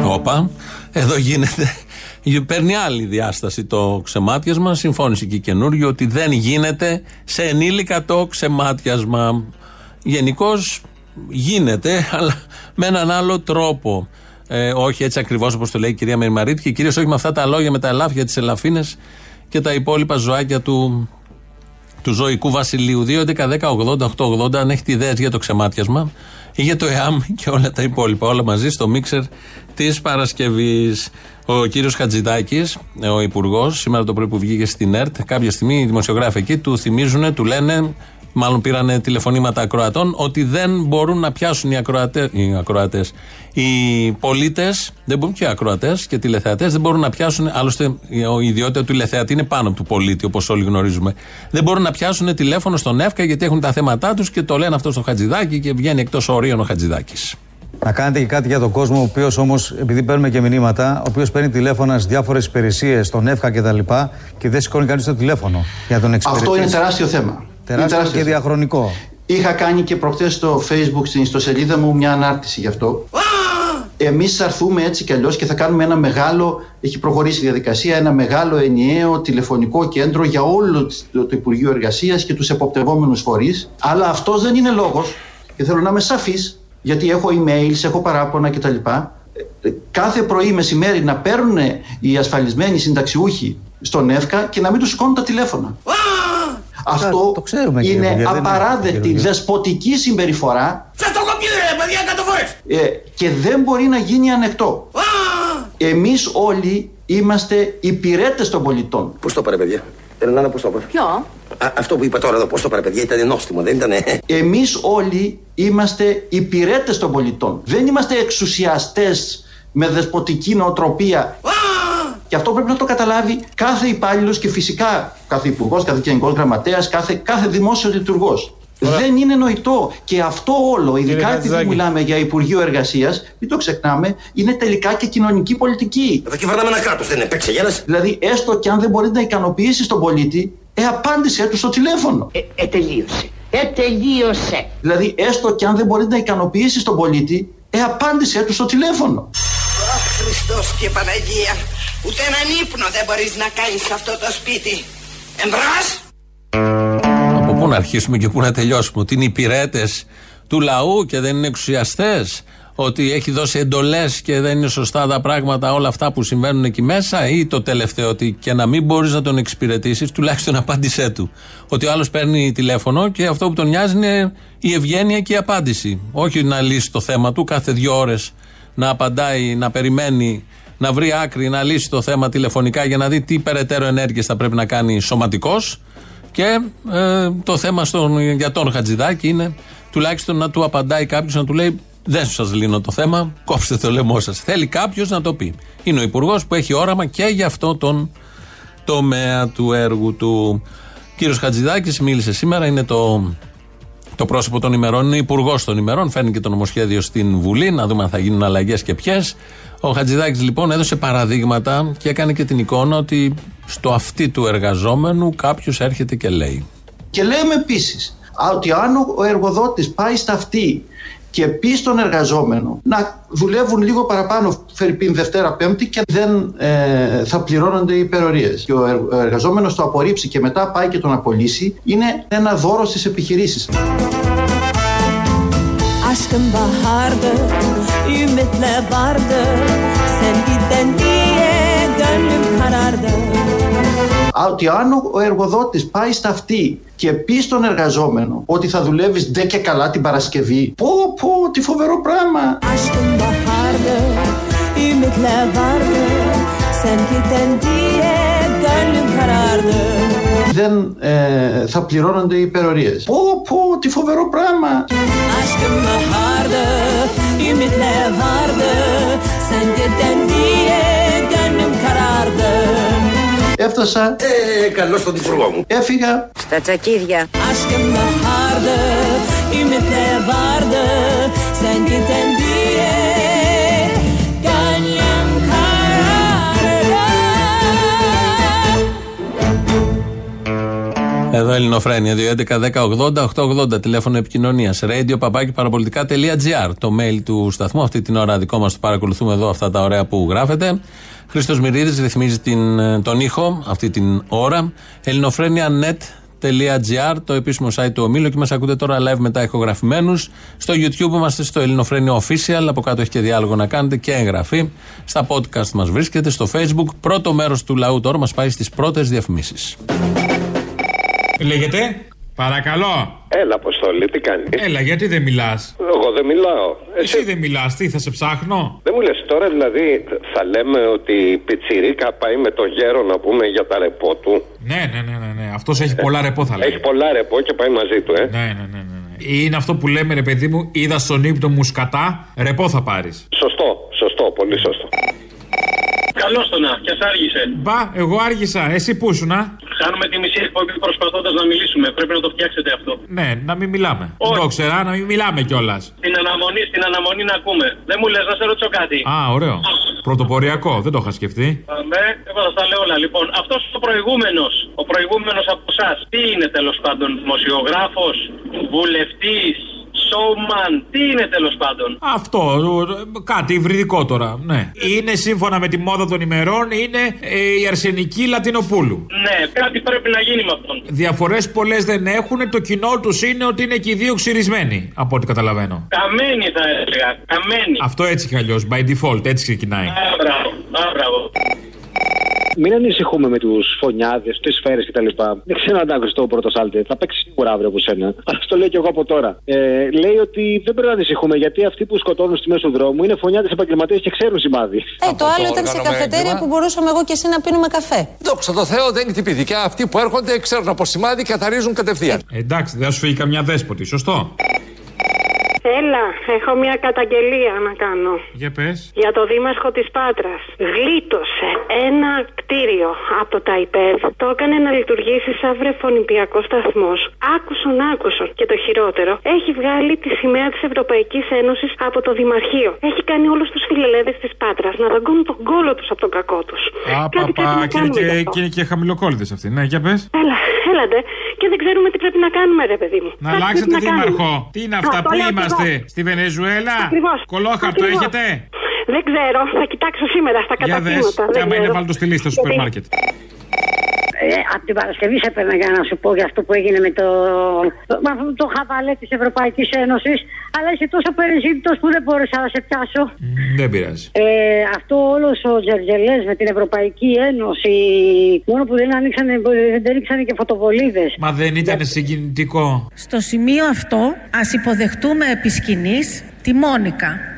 Όπα, εδώ γίνεται. Παίρνει άλλη διάσταση το ξεμάτιασμα. Συμφώνησε και η καινούργιο ότι δεν γίνεται σε ενήλικα το ξεμάτιασμα. Γενικώς γίνεται, <laughs> αλλά με έναν άλλο τρόπο. Ε, όχι έτσι ακριβώς όπως το λέει η κυρία Μερμαρίτη και κυρίως όχι με αυτά τα λόγια με τα ελάφια, τι ελαφίνες και τα υπόλοιπα ζωάκια του, του ζωικού βασιλείου. 2.11.10.80.880 αν έχετε ιδέες για το ξεμάτιασμα ή για το ΕΑΜ και όλα τα υπόλοιπα. Όλα μαζί στο μίξερ της Παρασκευής. Ο κύριος Χατζηδάκης, ο υπουργός, σήμερα το πρωί που βγήκε στην ΕΡΤ, κάποια στιγμή οι δημοσιογράφοι εκεί του θυμίζουν, του λένε, μάλλον πήρανε τηλεφωνήματα ακροατών, ότι δεν μπορούν να πιάσουν οι ακροατέ, οι, ακροατές, οι πολίτες, δεν μπορούν και οι ακροατές και τηλεθεατές, δεν μπορούν να πιάσουν. Άλλωστε, η ιδιότητα του τηλεθεατή είναι πάνω από του πολίτη, όπως όλοι γνωρίζουμε. Δεν μπορούν να πιάσουν τηλέφωνο στον ΕΦΚΑ γιατί έχουν τα θέματα τους και το λένε αυτό στο Χατζηδάκη και βγαίνει εκτός ορίων ο Χατζηδάκης. Να κάνετε και κάτι για τον κόσμο, ο οποίος όμως, επειδή παίρνουμε και μηνύματα, ο οποίος παίρνει τηλέφωνα στις διάφορες υπηρεσίες, στον ΕΦΚΑ κτλ. Και, και δεν σηκώνει κανείς το τηλέφωνο για τον εξυπηρετήσει. Αυτό είναι τεράστιο θέμα. Είναι Τεράστιο τεράστιο και θέμα. διαχρονικό. Είχα κάνει και προχθές στο facebook στην ιστοσελίδα μου μια ανάρτηση γι' αυτό. Εμείς θα έρθουμε έτσι κι αλλιώς και θα κάνουμε ένα μεγάλο, έχει προχωρήσει η διαδικασία, ένα μεγάλο ενιαίο τηλεφωνικό κέντρο για όλο το, το Υπουργείο Εργασίας και τους εποπτευόμενους φορείς. Αλλά αυτός δεν είναι λόγος και θέλω να είμαι σαφής γιατί έχω emails, έχω παράπονα κτλ. Ε, Κάθε πρωί μεσημέρι να παίρνουν οι ασφαλισμένοι συνταξιούχοι στον ΕΦΚΑ και να μην τους σηκώνουν τα τηλέφωνα. Αυτό το ξέρουμε, κύριε είναι Υπουργέ, δεν είναι απαράδεκτη, κύριε. δεσποτική συμπεριφορά Σας το έχω πει ρε παιδιά εκατό φορές. ε, και δεν μπορεί να γίνει ανεκτό. Εμείς όλοι είμαστε υπηρέτες των πολιτών. Πώς το πάρε παιδιά; Ελένα πώς το πάρε. Ποιο; Α, αυτό που είπα τώρα εδώ, πώς το πάρε παιδιά, ήταν νόστιμο, δεν ήταν. Εμείς όλοι είμαστε υπηρέτες των πολιτών. Δεν είμαστε εξουσιαστές με δεσποτική νοοτροπία. Και αυτό πρέπει να το καταλάβει κάθε υπάλληλος και φυσικά κάθε υπουργός, κάθε γενικός γραμματέας, κάθε, κάθε δημόσιος λειτουργός. Δεν είναι νοητό. Και αυτό όλο, ειδικά επειδή Χατζηδάκη. μιλάμε για Υπουργείο Εργασίας, μην το ξεχνάμε, είναι τελικά και κοινωνική πολιτική. Εδώ κυβερνάμε ένα κράτος, δεν είναι παίξε γέλας. Δηλαδή, έστω και αν δεν μπορεί να ικανοποιήσει τον πολίτη, ε, απάντησε του στο τηλέφωνο. Ε, ε, τελείωσε. Ε, τελείωσε. Δηλαδή, έστω και αν δεν μπορεί να ικανοποιήσει τον πολίτη, ε, απάντησε του στο τηλέφωνο. Χριστός και Παναγία, ούτε έναν ύπνο δεν μπορείς να κάνεις σε αυτό το σπίτι. Εμπρός! Από πού να αρχίσουμε και πού να τελειώσουμε; Ότι είναι υπηρέτες του λαού και δεν είναι εξουσιαστές; Ότι έχει δώσει εντολές και δεν είναι σωστά τα πράγματα όλα αυτά που συμβαίνουν εκεί μέσα; Ή το τελευταίο, ότι και να μην μπορείς να τον εξυπηρετήσεις, τουλάχιστον απάντησέ του. Ότι ο άλλος παίρνει τηλέφωνο και αυτό που τον νοιάζει είναι η ευγένεια και η απάντηση. Όχι να λύσει το θέμα του κάθε δύο ώρες να απαντάει, να περιμένει, να βρει άκρη, να λύσει το θέμα τηλεφωνικά για να δει τι περαιτέρω ενέργειες θα πρέπει να κάνει σωματικός Και ε, το θέμα στον, για τον Χατζηδάκη είναι τουλάχιστον να του απαντάει κάποιος να του λέει δεν σας λύνω το θέμα, κόψτε το λαιμό σας. Θέλει κάποιος να το πει. Είναι ο Υπουργός που έχει όραμα και για αυτό τον τομέα του έργου του. Κύριος Χατζηδάκης μίλησε σήμερα, είναι το, το πρόσωπο των ημερών, είναι υπουργός των ημερών. Φέρνει και το νομοσχέδιο στην Βουλή, να δούμε αν θα γίνουν αλλαγές και ποιες. Ο Χατζηδάκης λοιπόν έδωσε παραδείγματα και έκανε και την εικόνα ότι στο αυτί του εργαζόμενου κάποιος έρχεται και λέει. Και λέμε επίσης ότι αν ο εργοδότης πάει στα αυτή και πει στον εργαζόμενο να δουλεύουν λίγο παραπάνω Φερρυπίν Δευτέρα Πέμπτη και δεν ε, θα πληρώνονται οι υπερορίες. Και ο, εργ, ο εργαζόμενος το απορρίψει και μετά πάει και τον απολύσει. Είναι ένα δώρο στις επιχειρήσεις. Aşkın bahardı, ümitle vardı. Sen giden diye gönlüm karardı. Ότι αν ο εργοδότης πάει στα αυτή και πει στον εργαζόμενο ότι θα δουλεύεις δε και καλά την Παρασκευή. Πω πω τι φοβερό πράγμα. Aşkın bahardı, ümitle vardı Sen giden diye gönlüm karardı δεν ε, θα πληρώνονται οι υπερορίες πω πω τι φοβερό πράγμα Aşkın bahardı, ümitle vardı Sen giden diye gönlüm karardı Έφτασα. Ε, καλώς τον υπουργό μου. Έφυγα. Στα τσακίδια. Aşkın bahardı, ümitle vardı Sen giden Εδώ Ελληνοφρένια 2.11.10.80.880 τηλέφωνο επικοινωνίας. Radio παπάκι παραπολιτικά.gr το mail του σταθμού. Αυτή την ώρα δικό μας το παρακολουθούμε εδώ αυτά τα ωραία που γράφετε. Χρήστος Μυρίδης ρυθμίζει την, τον ήχο αυτή την ώρα. ελληνοφρένια.net.gr το επίσημο site του ομίλου και μας ακούτε τώρα live μετά ηχογραφημένους. Στο YouTube είμαστε στο Ελληνοφρένιο Official. Από κάτω έχει και διάλογο να κάνετε και εγγραφή. Στα podcast μας βρίσκεται στο Facebook. Πρώτο μέρος του λαού τώρα μας πάει στις πρώτες διαφημίσεις. Λέγεται; Παρακαλώ. Έλα, Αποστόλη, τι κάνεις; Έλα, γιατί δεν μιλάς; Εγώ δεν μιλάω. Εσύ, Εσύ δεν μιλάς, τι θα σε ψάχνω; Δεν μου λες τώρα, δηλαδή, θα λέμε ότι η πιτσιρίκα πάει με το γέρο να πούμε για τα ρεπό του; Ναι, ναι, ναι, ναι. ναι. Αυτός έχει πολλά ρεπό, θα λέει. Έχει πολλά ρεπό και πάει μαζί του, ε. Ναι, ναι, ναι. ναι. ναι. Είναι αυτό που λέμε, ρε παιδί μου, είδα στον ύπνο μου σκατά, ρεπό θα πάρεις. Σωστό, σωστό, πολύ σωστό. Καλώς το να, και άργησε. Μπα, εγώ άργησα. Εσύ πού σου να. Κάνουμε τη μισή εκπομπή προσπαθώντας να μιλήσουμε. Πρέπει να το φτιάξετε αυτό. Ναι, να μην μιλάμε. Όχι. Το ξέρα, να μην μιλάμε κιόλας. Στην αναμονή, στην αναμονή να ακούμε. Δεν μου λες να σε ρωτήσω κάτι. Α, ωραίο. Πρωτοποριακό, δεν το είχα σκεφτεί. Ναι, εγώ θα τα λέω όλα. Λοιπόν, αυτός ο προηγούμενος, ο προηγούμενος από εσάς, τι είναι τέλος πάντων, δημοσιογράφος, βουλευτής, showman, τι είναι τέλος πάντων; Αυτό, κάτι υβριδικό τώρα. Ναι. Είναι σύμφωνα με τη μόδα των ημερών, είναι ε, η αρσενική Λατινοπούλου. Ναι, κάτι πρέπει να γίνει με αυτόν. Διαφορές πολλές δεν έχουν. Το κοινό τους είναι ότι είναι και οι δύο ξυρισμένοι, από ό,τι καταλαβαίνω. Καμένη θα έλεγα. Καμένη. Αυτό έτσι κι αλλιώς, by default, έτσι ξεκινάει. Α, μπράβο, α, μπράβο. Μην ανησυχούμε με τους φωνιάδες, τις σφαίρες κτλ. Δεν ξέρω αν άκουσες το πρώτο σάλτε. Θα παίξεις σίγουρα αύριο από σένα. <laughs> Αλλά το λέω και εγώ από τώρα. Ε, λέει ότι δεν πρέπει να ανησυχούμε γιατί αυτοί που σκοτώνουν στη μέση του δρόμου είναι φωνιάδες επαγγελματίες και ξέρουν σημάδι. Ε, το άλλο ήταν σε καφετέρια που μπορούσαμε εγώ και εσύ να πίνουμε καφέ. Δόξα τω Θεώ δεν είναι τυπίδι. Και αυτοί που έρχονται ξέρουν από σημάδι και καθαρίζουν κατευθείαν. Ε, εντάξει, δεν σου φύγει καμιά δέσποτη, σωστό. Έλα, έχω μια καταγγελία να κάνω. Για πες. Για το δήμαρχο της Πάτρας. Γλίτωσε ένα κτίριο από το ΤΑΙΠΕΔ. Το έκανε να λειτουργήσει σαν βρεφονιπιακό σταθμός. Άκουσον, άκουσον. Και το χειρότερο, έχει βγάλει τη σημαία της Ευρωπαϊκής Ένωσης από το Δημαρχείο. Έχει κάνει όλους τους φιλελέδε της Πάτρας να δαγκώνουν τον κόλο τους από τον κακό τους. Α, παπά, και είναι και, και, είναι και χαμηλοκόλλητες αυτοί. Ναι, για πες. Έλα, έλατε. Και δεν ξέρουμε τι πρέπει να κάνουμε, ρε παιδί μου. Να αλλάξετε δήμαρχο. Τι είναι αυτά, πού είμαστε, στη Βενεζουέλα; Ακριβώς. Κολόχαρτο έχετε; Δεν ξέρω, θα κοιτάξω σήμερα στα Για καταστήματα. δες, και άμα είναι βάλει το στη λίστα στο σούπερ μάρκετ. Ε, από την Παρασκευή σε έπαιρνα για να σου πω για αυτό που έγινε με το, με αυτό το χαβαλέ της Ευρωπαϊκής Ένωσης. Αλλά είσαι τόσο περιζήτητος που δεν μπόρεσα να σε πιάσω. Δεν πειράζει. Ε, αυτό όλος ο Τζερτζελές με την Ευρωπαϊκή Ένωση. Μόνο που δεν ανοίξανε, δεν ανοίξανε και φωτοβολίδες. Μα δεν ήταν συγκινητικό. Στο σημείο αυτό ας υποδεχτούμε επί σκηνής τη Μόνικα.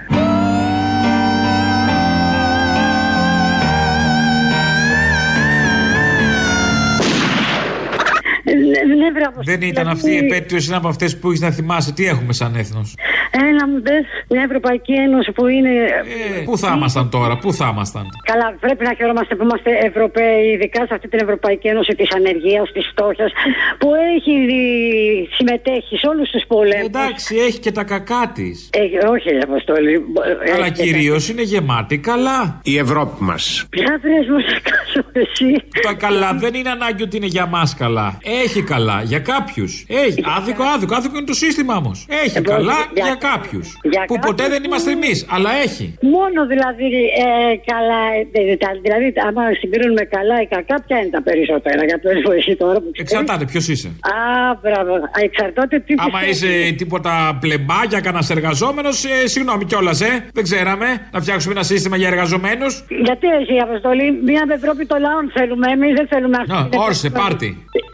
Δεν ήταν αυτή η δηλαδή, επέτειος είναι από αυτές που έχεις να θυμάσαι. Τι έχουμε σαν έθνος; Έλα μου δες μια Ευρωπαϊκή Ένωση που είναι. Πού θα ήμασταν τώρα, πού θα ήμασταν; Καλά, πρέπει να χαιρόμαστε που είμαστε Ευρωπαίοι, ειδικά σε αυτή την Ευρωπαϊκή Ένωση της ανεργίας, της φτώχειας, που έχει δει- συμμετέχει σε όλους τους πολέμους. Εντάξει, έχει και τα κακά της. όχι, ρε Αποστόλη. Αλλά Έχει και κυρίως είναι γεμάτη καλά. Η Ευρώπη μας. Ποια θες μου σε κάνω εσύ. Τα καλά δεν είναι ανάγκη ότι είναι για μας καλά. Έχει καλά για κάποιους. Έχει. Άδικο, άδικο. Άδικο είναι το σύστημα όμω. Έχει Λοιπόν, καλά για- για κάποιους. για Που ποτέ κάποιους δεν είμαστε που- εμείς, αλλά έχει. Μόνο δηλαδή ε, καλά. ε, ε, τα- Δηλαδή, άμα συγκρίνουμε καλά ή κακά, ποια είναι τα περισσότερα. Για πες μου εσύ τώρα που ξέρεις. Εξαρτάται ποιος είσαι. Α, μπράβο. Α, Εξαρτάται τι Άμα πιστεύεις. είσαι τίποτα πλεμπάκια, κανένας εργαζόμενος, ε, συγγνώμη κιόλας, ε. Δεν ξέραμε να φτιάξουμε ένα σύστημα για εργαζομένους. Γιατί εσύ, Αποστολή, μια Ευρώπη των λαών θέλουμε. Εμείς δεν θέλουμε αυτή. Να, την όρσε, Ευρώπη. πάρτι.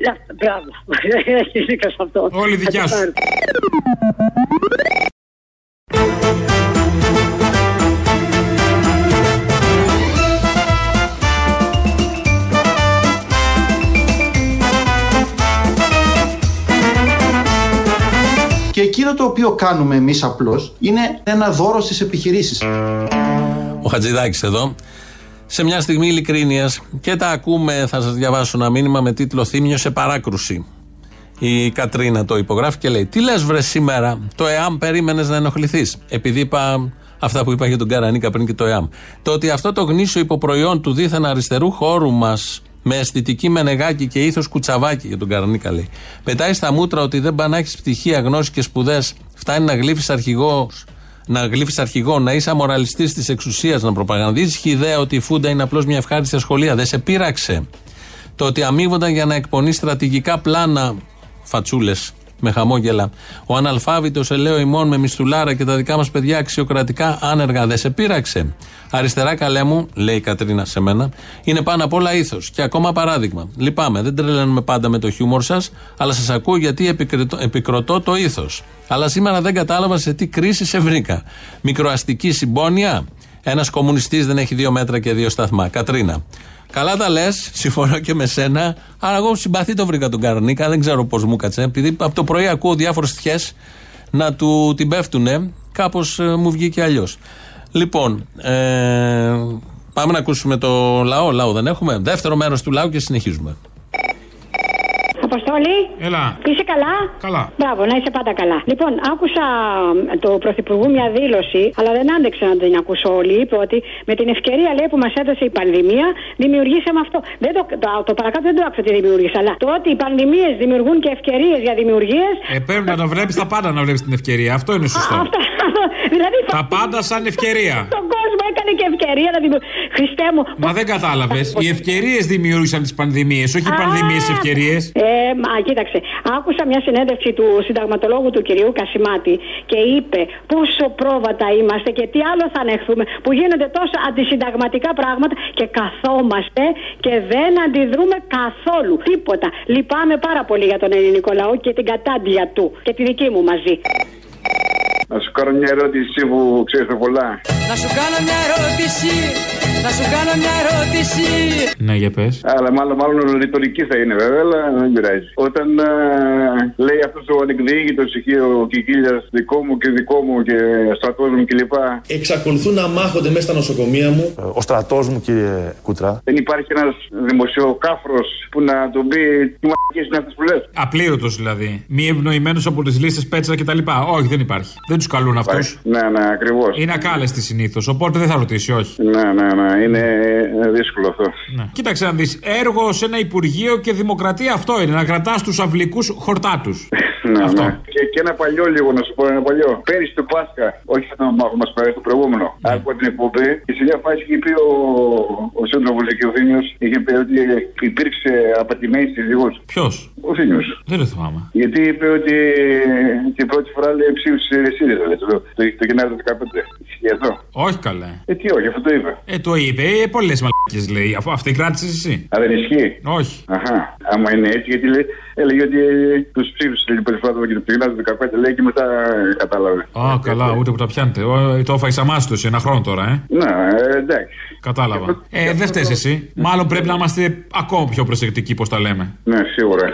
Να, Μπράβο. <laughs> Έχει δίκιο σε αυτό. Όλη δικιά Θα το σου. πάρω. Και εκείνο το οποίο κάνουμε εμείς απλώς είναι ένα δώρο στις επιχειρήσεις. Ο Χατζηδάκης εδώ. Σε μια στιγμή ειλικρίνειας και τα ακούμε, θα σας διαβάσω ένα μήνυμα με τίτλο Θύμιο σε παράκρουση. Η Κατρίνα το υπογράφει και λέει: Τι λες, βρε σήμερα, το ΕΑΜ περίμενες να ενοχληθείς. Επειδή είπα αυτά που είπα για τον Καρανίκα πριν και το ΕΑΜ. Το ότι αυτό το γνήσιο υποπροϊόν του δίθεν αριστερού χώρου μας με αισθητική μενεγάκι και ήθος κουτσαβάκι για τον Καρανίκα λέει. Πετάει στα μούτρα ότι δεν πάνε να έχεις πτυχία, γνώση και σπουδές. Φτάνει να γλύφεις αρχηγός να γλύφεις αρχηγό, να είσαι αμοραλιστής της εξουσίας, να προπαγανδίζεις ιδέα ότι η Φούντα είναι απλώς μια ευχάριστη ασχολία. Δεν σε πείραξε. Το ότι αμείβονταν για να εκπονεί στρατηγικά πλάνα, φατσούλες με χαμόγελα. Ο αναλφάβητος ελαίο ημών με μισθουλάρα και τα δικά μας παιδιά αξιοκρατικά άνεργα. Δεν σε πείραξε. Αριστερά καλέ μου, λέει η Κατρίνα σε μένα, είναι πάνω απ' όλα ήθος. Και ακόμα παράδειγμα. Λυπάμαι, δεν τρελαίνουμε πάντα με το χιούμορ σας, αλλά σας ακούω γιατί επικριτώ, επικροτώ το ήθος. Αλλά σήμερα δεν κατάλαβα σε τι κρίση σε βρήκα. Μικροαστική συμπόνια. Ένας κομμουνιστής δεν έχει δύο μέτρα και δύο σταθμά. Κατρίνα. Καλά τα λες, συμφωνώ και με σένα. Αλλά εγώ συμπαθή το βρήκα τον Καρνίκα, δεν ξέρω πώς μου κάτσε. Επειδή από το πρωί ακούω διάφορες στοιχέ να του την πέφτουνε, κάπως μου βγήκε αλλιώς. Λοιπόν, ε, πάμε να ακούσουμε το λαό. Λαό δεν έχουμε. Δεύτερο μέρος του λαού και συνεχίζουμε. Αποστόλη. Έλα. Είσαι καλά; Καλά. Μπράβο, να είσαι πάντα καλά. Λοιπόν, άκουσα μ, το Πρωθυπουργού μια δήλωση, αλλά δεν άντεξα να την ακούσω όλοι. Είπε ότι με την ευκαιρία λέει, που μας έδωσε η πανδημία, δημιουργήσαμε αυτό. Δεν το, το, το παρακάτω δεν το άκουσα τι δημιούργησε, αλλά το ότι οι πανδημίες δημιουργούν και ευκαιρίες για δημιουργίε. Ε, πρέπει να το βλέπεις τα πάντα να βλέπεις την ευκαιρία. Αυτό είναι σωστό. Αυτά, <laughs> δηλαδή Τα πάντα σαν ευκαιρία. τον κόσμο έκανε και ευκαιρία να δημιουργήσει. Χριστέ μου. Μα δεν κατάλαβες. Οι ευκαιρίες δημιούργησαν τις πανδημίες, όχι οι πανδημίες ευκαιρίες. Ε, μα κοίταξε. Άκουσα μια συνέντευξη του συνταγματολόγου του κυρίου Κασιμάτη και είπε πόσο πρόβατα είμαστε και τι άλλο θα ανεχθούμε που γίνονται τόσα αντισυνταγματικά πράγματα και καθόμαστε και δεν αντιδρούμε καθόλου. Τίποτα. Λυπάμαι πάρα πολύ για τον ελληνικό λαό και την κατάντια του και τη δική μου μαζί. Να σου κάνω μια ερώτηση που ξέρει πολλά. Να σου κάνω μια ερώτηση. Να σου κάνω μια ερώτηση. Ναι, για πες. Αλλά μάλλον, μάλλον ρητορική θα είναι βέβαια, αλλά δεν πειράζει. Όταν α, λέει αυτός ο ανεκδιήγητο ο Κικίλιας δικό μου και δικό μου και στρατός μου κλπ. Εξακολουθούν να μάχονται μέσα στα νοσοκομεία μου. Ο στρατός μου, κύριε Κούτρα. Δεν υπάρχει ένας δημοσιοκάφρος που να τον πει τι μαγικέ είναι αυτέ που λε. Απλήρωτος δηλαδή. Μη ευνοημένος από τις λίστες πέτσα κτλ. Όχι, δεν υπάρχει. Δεν τους καλούν αυτούς. Ναι, ναι, ακριβώς. Είναι ακάλεστη συνήθως, οπότε δεν θα ρωτήσει, όχι. Ναι, ναι, ναι, είναι δύσκολο αυτό. Ναι. Κοίταξε να δεις. Έργο σε ένα Υπουργείο και Δημοκρατία αυτό είναι. Να κρατάς τους αυλικούς χορτάτου. <laughs> Ναι, Αυτό. ναι. Και, και ένα παλιό λίγο να σου πω ένα παλιό. Πέρυσι το Πάσχα, όχι αυτό που μας πάρει το προηγούμενο. Ναι. Άκουγα την εκπομπή και σε μια φάση είχε πει ο, ο Σύντροφο και ο Θήμιο, είχε πει ότι υπήρξε απατημένη σύζυγο. Ποιος; Ο Θήμιο. Δεν το θυμάμαι. Γιατί είπε ότι την πρώτη φορά λέει ψήφισε ΣΥΡΙΖΑ λέει, το, το, το Γενάρη του 2015. Ισχύει αυτό. Όχι καλέ. Ε, τι όχι, αυτό το είπε. Ε, το είπε. Ε, Πολλές μαλακίε λέει. Αφού αυτή κράτησες εσύ. Α, δεν ισχύει. Όχι. Αχά. Άμα είναι έτσι, γιατί λέει, έλεγε ότι τους ψήφισε την πρώτη φορά το Γενάρη του 2015 λέει και μετά ε, κατάλαβε. Α, καλά, ούτε που τα πιάνετε. Ο, το έφαγες αμάστοση ένα χρόνο τώρα, ε. Ναι, ε, εντάξει. Κατάλαβα. Ε, δεν φταίεις εσύ. Μάλλον πρέπει να είμαστε ακόμα πιο προσεκτικοί, πώς τα λέμε. Ναι, σίγουρα.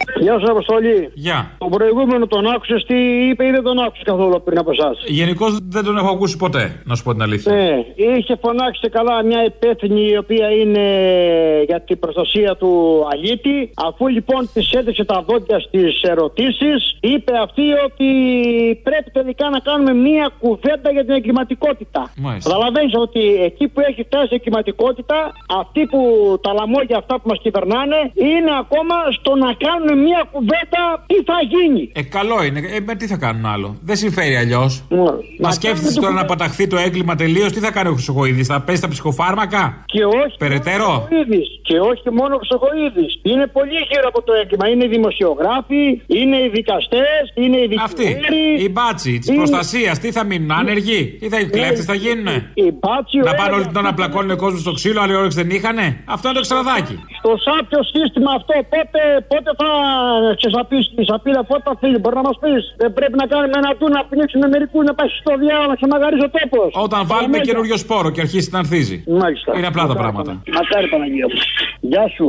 Γεια σα, Αποστολή. Γεια. Τον προηγούμενο τον άκουσες, τι είπε ή δεν τον άκουσες καθόλου πριν από εσάς; Γενικώ δεν τον έχω ακούσει ποτέ, να σου πω την αλήθεια. Ναι, είχε φωνάξει καλά μια υπεύθυνη η οποία είναι για την προστασία του αλήτη. Αφού λοιπόν της έδειξε τα δόντια στις ερωτήσεις, είπε αυτή ότι πρέπει τελικά να κάνουμε μια κουβέντα για την εγκληματικότητα. Μάλιστα. Καταλαβαίνεις ότι εκεί που έχει φτάσει η εγκληματικότητα, αυτοί που τα λαμόγια αυτά που μας κυβερνάνε, είναι ακόμα στο να κάνουν μια κουβέντα τι θα γίνει. Ε, καλό είναι. Ε, με τι θα κάνουν άλλο. Δεν συμφέρει αλλιώς. Μα Μα σκέφτεσαι τώρα να παταχθεί το έγκλημα τελείως, τι θα κάνει ο Χρυσοκοίδη, θα πέσει τα ψυχοφάρμακα; Και όχι Περαιτέρω. μόνο ο Χρυσοκοίδης. Και όχι μόνο ο Χρυσοκοίδης. Είναι πολύ γύρω από το έγκλημα. Είναι οι δημοσιογράφοι, είναι οι δικαστές, είναι οι Αυτοί. δικηγόροι. Οι μπάτσι της Είναι- προστασίας, τι θα μείνουν, άνεργοι; Τι θα οι κλέφτες θα γίνουν. Οι μπάτσι, Να ωραία, πάνε όλη την ώρα να πλακώνουν κόσμο στο ξύλο, άλλοι όρεξη δεν είχανε; Αυτό είναι το εξτραδάκι. Στο σάπιο σύστημα αυτό, πότε, πότε θα ξεσαπίσει η σαπίλα, πότε θα φύγει, μπορεί να μας πεις. Δεν πρέπει να κάνουμε ένα του να πνίξουμε μερικού, να πάει στο διάλογο, να ξεμαγαρίζει ο τόπος. Όταν βάλουμε καινούριο σπόρο και αρχίσει να ανθίζει. Μάλιστα. Είναι απλά τα πράγματα. Μακάρι Παναγία μου. Γεια σου.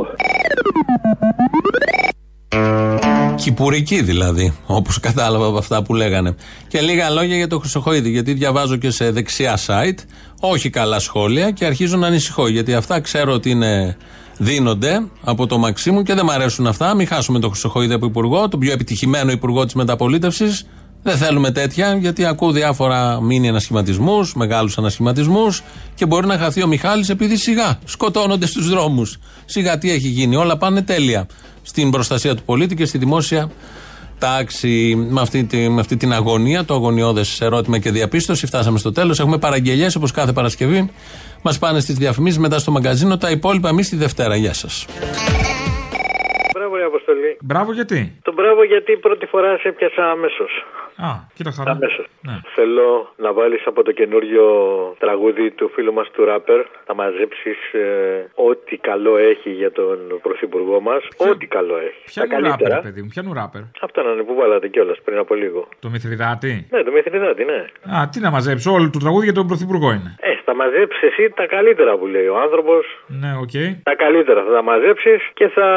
Κυπουρική δηλαδή, όπως κατάλαβα από αυτά που λέγανε. Και λίγα λόγια για το Χρυσοχοίδη, γιατί διαβάζω και σε δεξιά site, όχι καλά σχόλια και αρχίζω να ανησυχώ. Γιατί αυτά ξέρω ότι είναι, δίνονται από το Μαξίμου και δεν μ' αρέσουν αυτά. Μην χάσουμε τον Χρυσοχοίδη από υπουργό, τον πιο επιτυχημένο υπουργό της μεταπολίτευσης. Δεν θέλουμε τέτοια, γιατί ακούω διάφορα μήνυ ανασχηματισμούς, μεγάλους ανασχηματισμούς και μπορεί να χαθεί ο Μιχάλης επειδή σιγά σκοτώνονται στους δρόμους. Σιγά τι έχει γίνει, όλα πάνε τέλεια στην προστασία του πολίτη και στη δημόσια τάξη. Με αυτή, τη- με αυτή την αγωνία, το αγωνιώδες ερώτημα και διαπίστωση, φτάσαμε στο τέλος. Έχουμε παραγγελίε όπως κάθε Παρασκευή. Μας πάνε στις διαφημίσεις μετά στο μαγκαζίνο. Τα υπόλοιπα εμείς τη Δευτέρα. Γεια σας. Μπράβο, ρε Αποστολή. Μπράβο γιατί; Τον μπράβο γιατί πρώτη φορά σε έπιασα αμέσως. Α, κοίτα χαρά. Αμέσως. Ναι. Θέλω να βάλεις από το καινούριο τραγούδι του φίλου μας του ράπερ. Να μαζέψεις ό,τι καλό έχει για τον πρωθυπουργό μας. Ό,τι καλό έχει. Τα Ποιανού καλύτερα. ράπερ, παιδί μου, ποιανού ράπερ; Αυτά να είναι που βάλατε κιόλας πριν από λίγο. Το Μηθριδάτη. Ναι, το Μηθριδάτη, ναι. Α, τι να μαζέψω, όλο το τραγούδι για τον Πρωθυπουργό είναι. Ε, θα μαζέψεις εσύ τα καλύτερα που λέει ο άνθρωπος. Ναι, οκ. Τα καλύτερα θα τα μαζέψεις και θα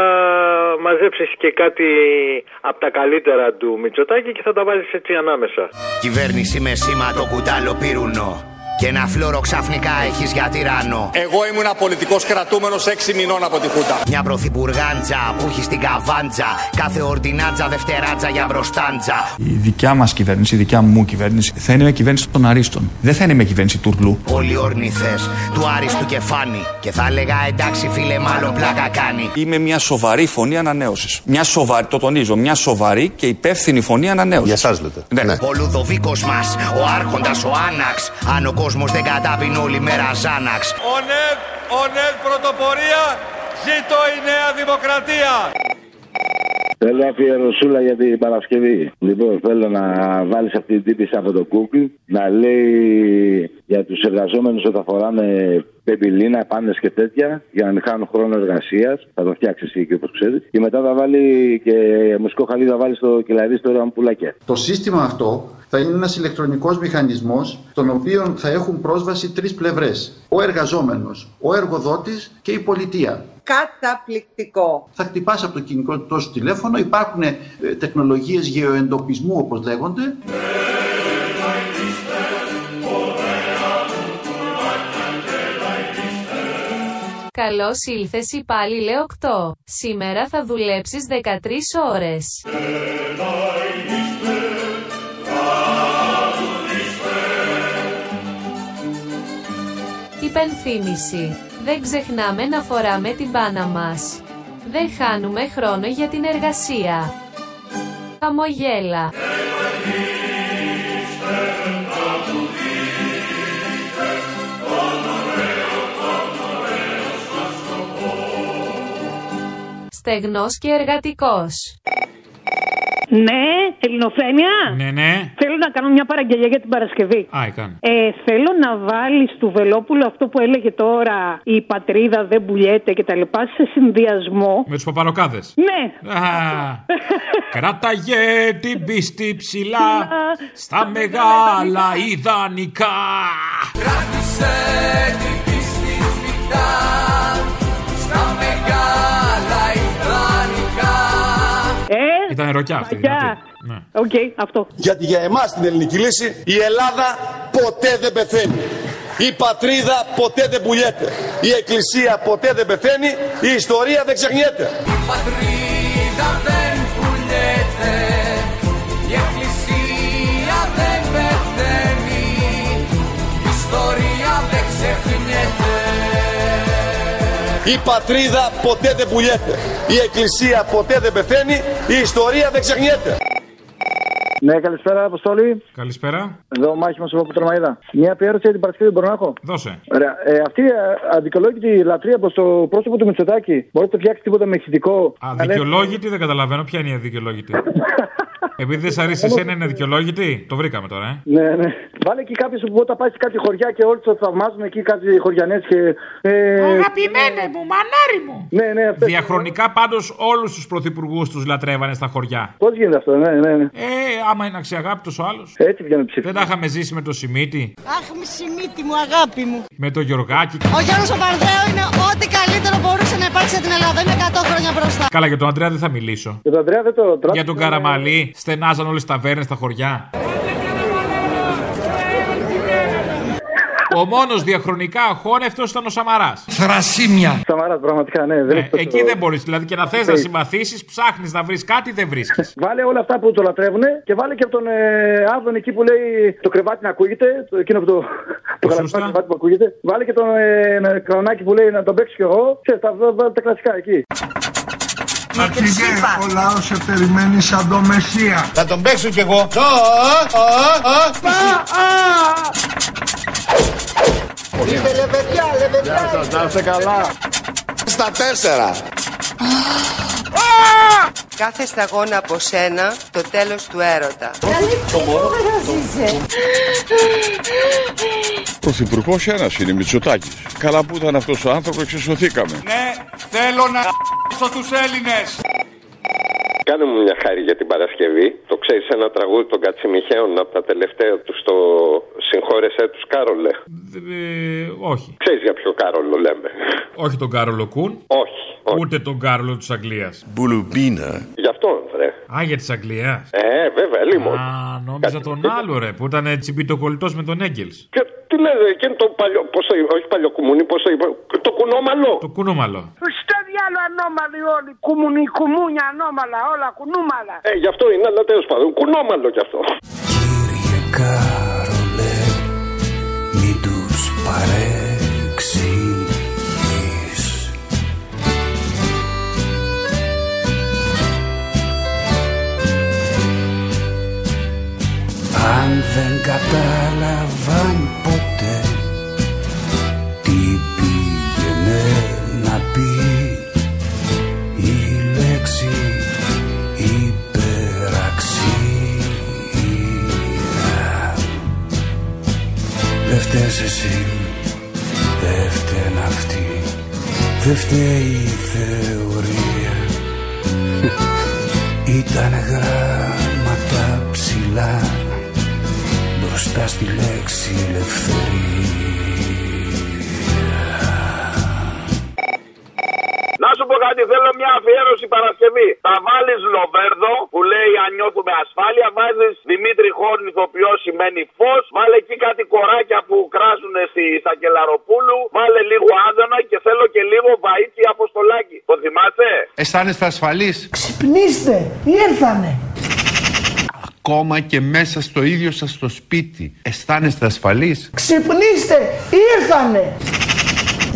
μαζέψεις και κάτι από τα καλύτερα του Μητσοτάκη και θα τα βάλει έτσι ανάμεσα. Κυβέρνηση με σήμα το κουταλοπίρουνο. Και ένα φλώρο ξαφνικά έχεις για τυράννο. Εγώ ήμουν πολιτικός κρατούμενος 6 μηνών από τη Χούντα. Μια πρωθυπουργάντζα που έχει στην καβάντζα. Κάθε ορτινάτζα δευτεράτζα για μπροστάντζα. Η δικιά μας κυβέρνηση, η δικιά μου κυβέρνηση, θα είναι μια κυβέρνηση των Αρίστων. Δεν θα είναι μια κυβέρνηση τουρλού. Όλοι ορνηθές του Άριστου κεφάνι. Και θα έλεγα εντάξει φίλε μάλλον πλάκα κάνει. Είμαι μια σοβαρή φωνή ανανέωσης. Μια σοβαρή, το τονίζω, μια σοβαρή και υπεύθυνη φωνή ανανέωσης. Για εσά λέτε. Ναι, ναι. Ο Λουδοβίκος μας, ο Άρχοντας, ο Άναξ. Αν ο κόσμος δεν κατάπινε όλη μέρα Ζάναξ. Ο ΝΕΒ, ο ΝΕΒ πρωτοπορία, ζήτω η Νέα Δημοκρατία. Θέλω αφιερωσούλα για την Παρασκευή. Λοιπόν, θέλω να βάλεις αυτή την τύπηση από το Google να λέει για τους εργαζόμενους όταν φοράνε πεμπιλίνα, πάνες και τέτοια για να μην χάνουν χρόνο εργασίας. Θα το φτιάξεις εσύ και όπως ξέρεις. Και μετά θα βάλει και μουσικό χαλί, θα βάλεις στο κελαρί στο ωραίο πουλάκια. Το σύστημα αυτό θα είναι ένας ηλεκτρονικός μηχανισμός τον οποίο θα έχουν πρόσβαση τρεις πλευρές. Ο εργαζόμενος, ο εργοδότης και η πολιτεία. Καταπληκτικό. Θα χτυπάς από το κινητό σου τηλέφωνο, υπάρχουν ε, τεχνολογίες γεωεντοπισμού όπως λέγονται. Καλώς ήλθες υπάλληλε 8. Σήμερα θα δουλέψεις 13 ώρες. Υπενθύμηση. Δεν ξεχνάμε να φοράμε την μπάνα μας. Δεν χάνουμε χρόνο για την εργασία. Χαμογέλα. Στεγνός και εργατικός. Ναι, ελληνοφρένια. Ναι, ναι. Θέλω να κάνω μια παραγγελία για την Παρασκευή. Α, έκανε. Ε, θέλω να βάλεις του Βελόπουλου αυτό που έλεγε τώρα η πατρίδα δεν πουλιέται και τα λοιπά σε συνδυασμό. Με τους παπαροκάδες. Ναι. Α, κράταγε την πίστη ψηλά στα μεγάλα ιδανικά. Κράτησε την Ήταν ροκιά αυτή. Μαγιά. δυνατή. Ναι. Οκ, αυτό. Γιατί για εμάς την ελληνική λύση η Ελλάδα ποτέ δεν πεθαίνει. Η πατρίδα ποτέ δεν πουλιέται. Η εκκλησία ποτέ δεν πεθαίνει. Η ιστορία δεν ξεχνιέται. Πατρίδα δεν Η πατρίδα ποτέ δεν πουλιέται. Η εκκλησία ποτέ δεν πεθαίνει. Η ιστορία δεν ξεχνιέται. Ναι, καλησπέρα, Αποστόλη. Καλησπέρα. Εδώ ο Μάχης μας από Τερμαίδα. Μια αφιέρωση για την Παρασκευή μπορώ να έχω; Δώσε. Ωραία. Ε, αυτή η ε, αδικαιολόγητη λατρεία προς το πρόσωπο του Μητσοτάκη μπορείτε να το φτιάξει τίποτα με ηχητικό. Αδικαιολόγητη δεν καταλαβαίνω. Ποια είναι η αδικαιολόγητη; <laughs> Επειδή δεν σ' αρέσει εσένα είναι αδικαιολόγητη; Το βρήκαμε τώρα, ε. Ναι, ναι. Βάλε εκεί κάποιος που όταν πάει σε κάτι χωριά και όλοι το θαυμάζουν εκεί κάτι χωριανές και. Ε, Αγαπημένε μου, μανάρι μου. Ναι, ναι, αυτές. Διαχρονικά πάντως όλους τους πρωθυπουργούς τους λατρεύανε στα χωριά. Πώς γίνεται αυτό, ναι, ναι. ναι. Ε, άμα είναι αξιαγάπητο ο άλλος. Έτσι βγαίνει ψήφι. Δεν τα είχαμε ζήσει με το Σιμίτι, Αχ, μισημίτη μου, αγάπη μου. με το Γιωργάκη. Ο Γιώργος ο Παρδέο είναι ό,τι καλύτερο μπορούσε να υπάρξει για την Ελλάδα. Είναι 100 χρόνια μπροστά. Καλά, για τον Αντρέα δεν θα μιλήσω. Για τον Αντρέα δεν το Για τον Καραμαλή, στενάζαν όλες τις ταβέρνες στα χωριά. Ο μόνος διαχρονικά αχώνευτος ήταν ο Σαμαράς. Θρασίμια. Σαμαράς, πραγματικά, ναι. Δεν έχεις τόσο- Εκεί δεν μπορείς. Δηλαδή και να θες να συμπαθήσεις, ψάχνεις να βρεις κάτι, δεν βρίσκεις. Βάλε όλα αυτά που το λατρεύουν και βάλε και από τον ε, Άδων εκεί που λέει το κρεβάτι να ακούγεται. Το, εκείνο που το. το γαλακτικό κρεβάτι που ακούγεται. Βάλε και τον ε, κανονάκι που λέει να τον παίξω κι εγώ. Ξέρεις, τα, βάλε τα κλασικά εκεί. Αρχηγέ, ο λαός σε περιμένει σαν το Μεσσία. Θα τον παίξω κι εγώ. Είστε λεβεδιά, λεβεδιά. Να είστε καλά. Στα τέσσερα. Κάθε σταγόνα από σένα το τέλος του έρωτα. Πρωθυπουργός ένας είναι, Μητσοτάκης. Καλά που ήταν αυτός ο άνθρωπος, εξισωθήκαμε. Ναι, θέλω να <laughs> στο τους Έλληνες. Κάνε μου μια χάρη για την Παρασκευή. Το ξέρεις ένα τραγούδι των Κατσιμιχαίων από τα τελευταία τους στο Συγχώρεσέ τους Κάρολε. Ε, όχι. Ξέρεις για ποιο Κάρολο λέμε. Όχι τον Κάρολο Κούν. Όχι. Ούτε τον Κάρολο της Αγγλίας. Μπουλουμπίνα. Γι' αυτό, βρε. Α, για της Αγγλίας. Ε, βέβαια, λίμον. Α, νόμιζα τον άλλο ρε που ήταν τσιμπιτοκολλητός με τον Έγκελς. Και τι λέτε, εκείνο το παλιό. Πώ το είπα, όχι παλιό κουμούνι, πώ το είπα. Το κουνόμαλο. Το κουνούμαλο. Στο διάλο ανώμαλοι όλοι. Κουμουνι, κουμούνια ανώμαλα, όλα κουνούμαλα. Ε, γι' αυτό είναι, αλλά τέλος πάντων. Κουνόμαλο κι αυτό. Κάρολε μην τους παρεξηγείς Αν δεν κατάλαβαν φταίς εσύ, δεν φταίνε αυτοί Δεν φταίει η θεωρία. Ήταν γράμματα ψηλά Μπροστά στη λέξη ελευθερία κάτι, θέλω μια αφιέρωση Παρασκευή. Θα βάλεις Λοβέρδο που λέει Αν νιώθουμε ασφάλεια. Βάζεις Δημήτρη Χόρν, ηθοποιό σημαίνει φως. Βάλε εκεί κάτι κοράκια που κράζουν στη Σακελαροπούλου. Βάλε λίγο Άδωνα και θέλω και λίγο Βαΐτσι Αποστολάκη. Το θυμάσαι; Αισθάνεστε ασφαλείς; Ξυπνήστε, ήρθανε. ακόμα και μέσα στο ίδιο σας το σπίτι. Αισθάνεστε ασφαλείς; Ξυπνήστε, ήρθανε.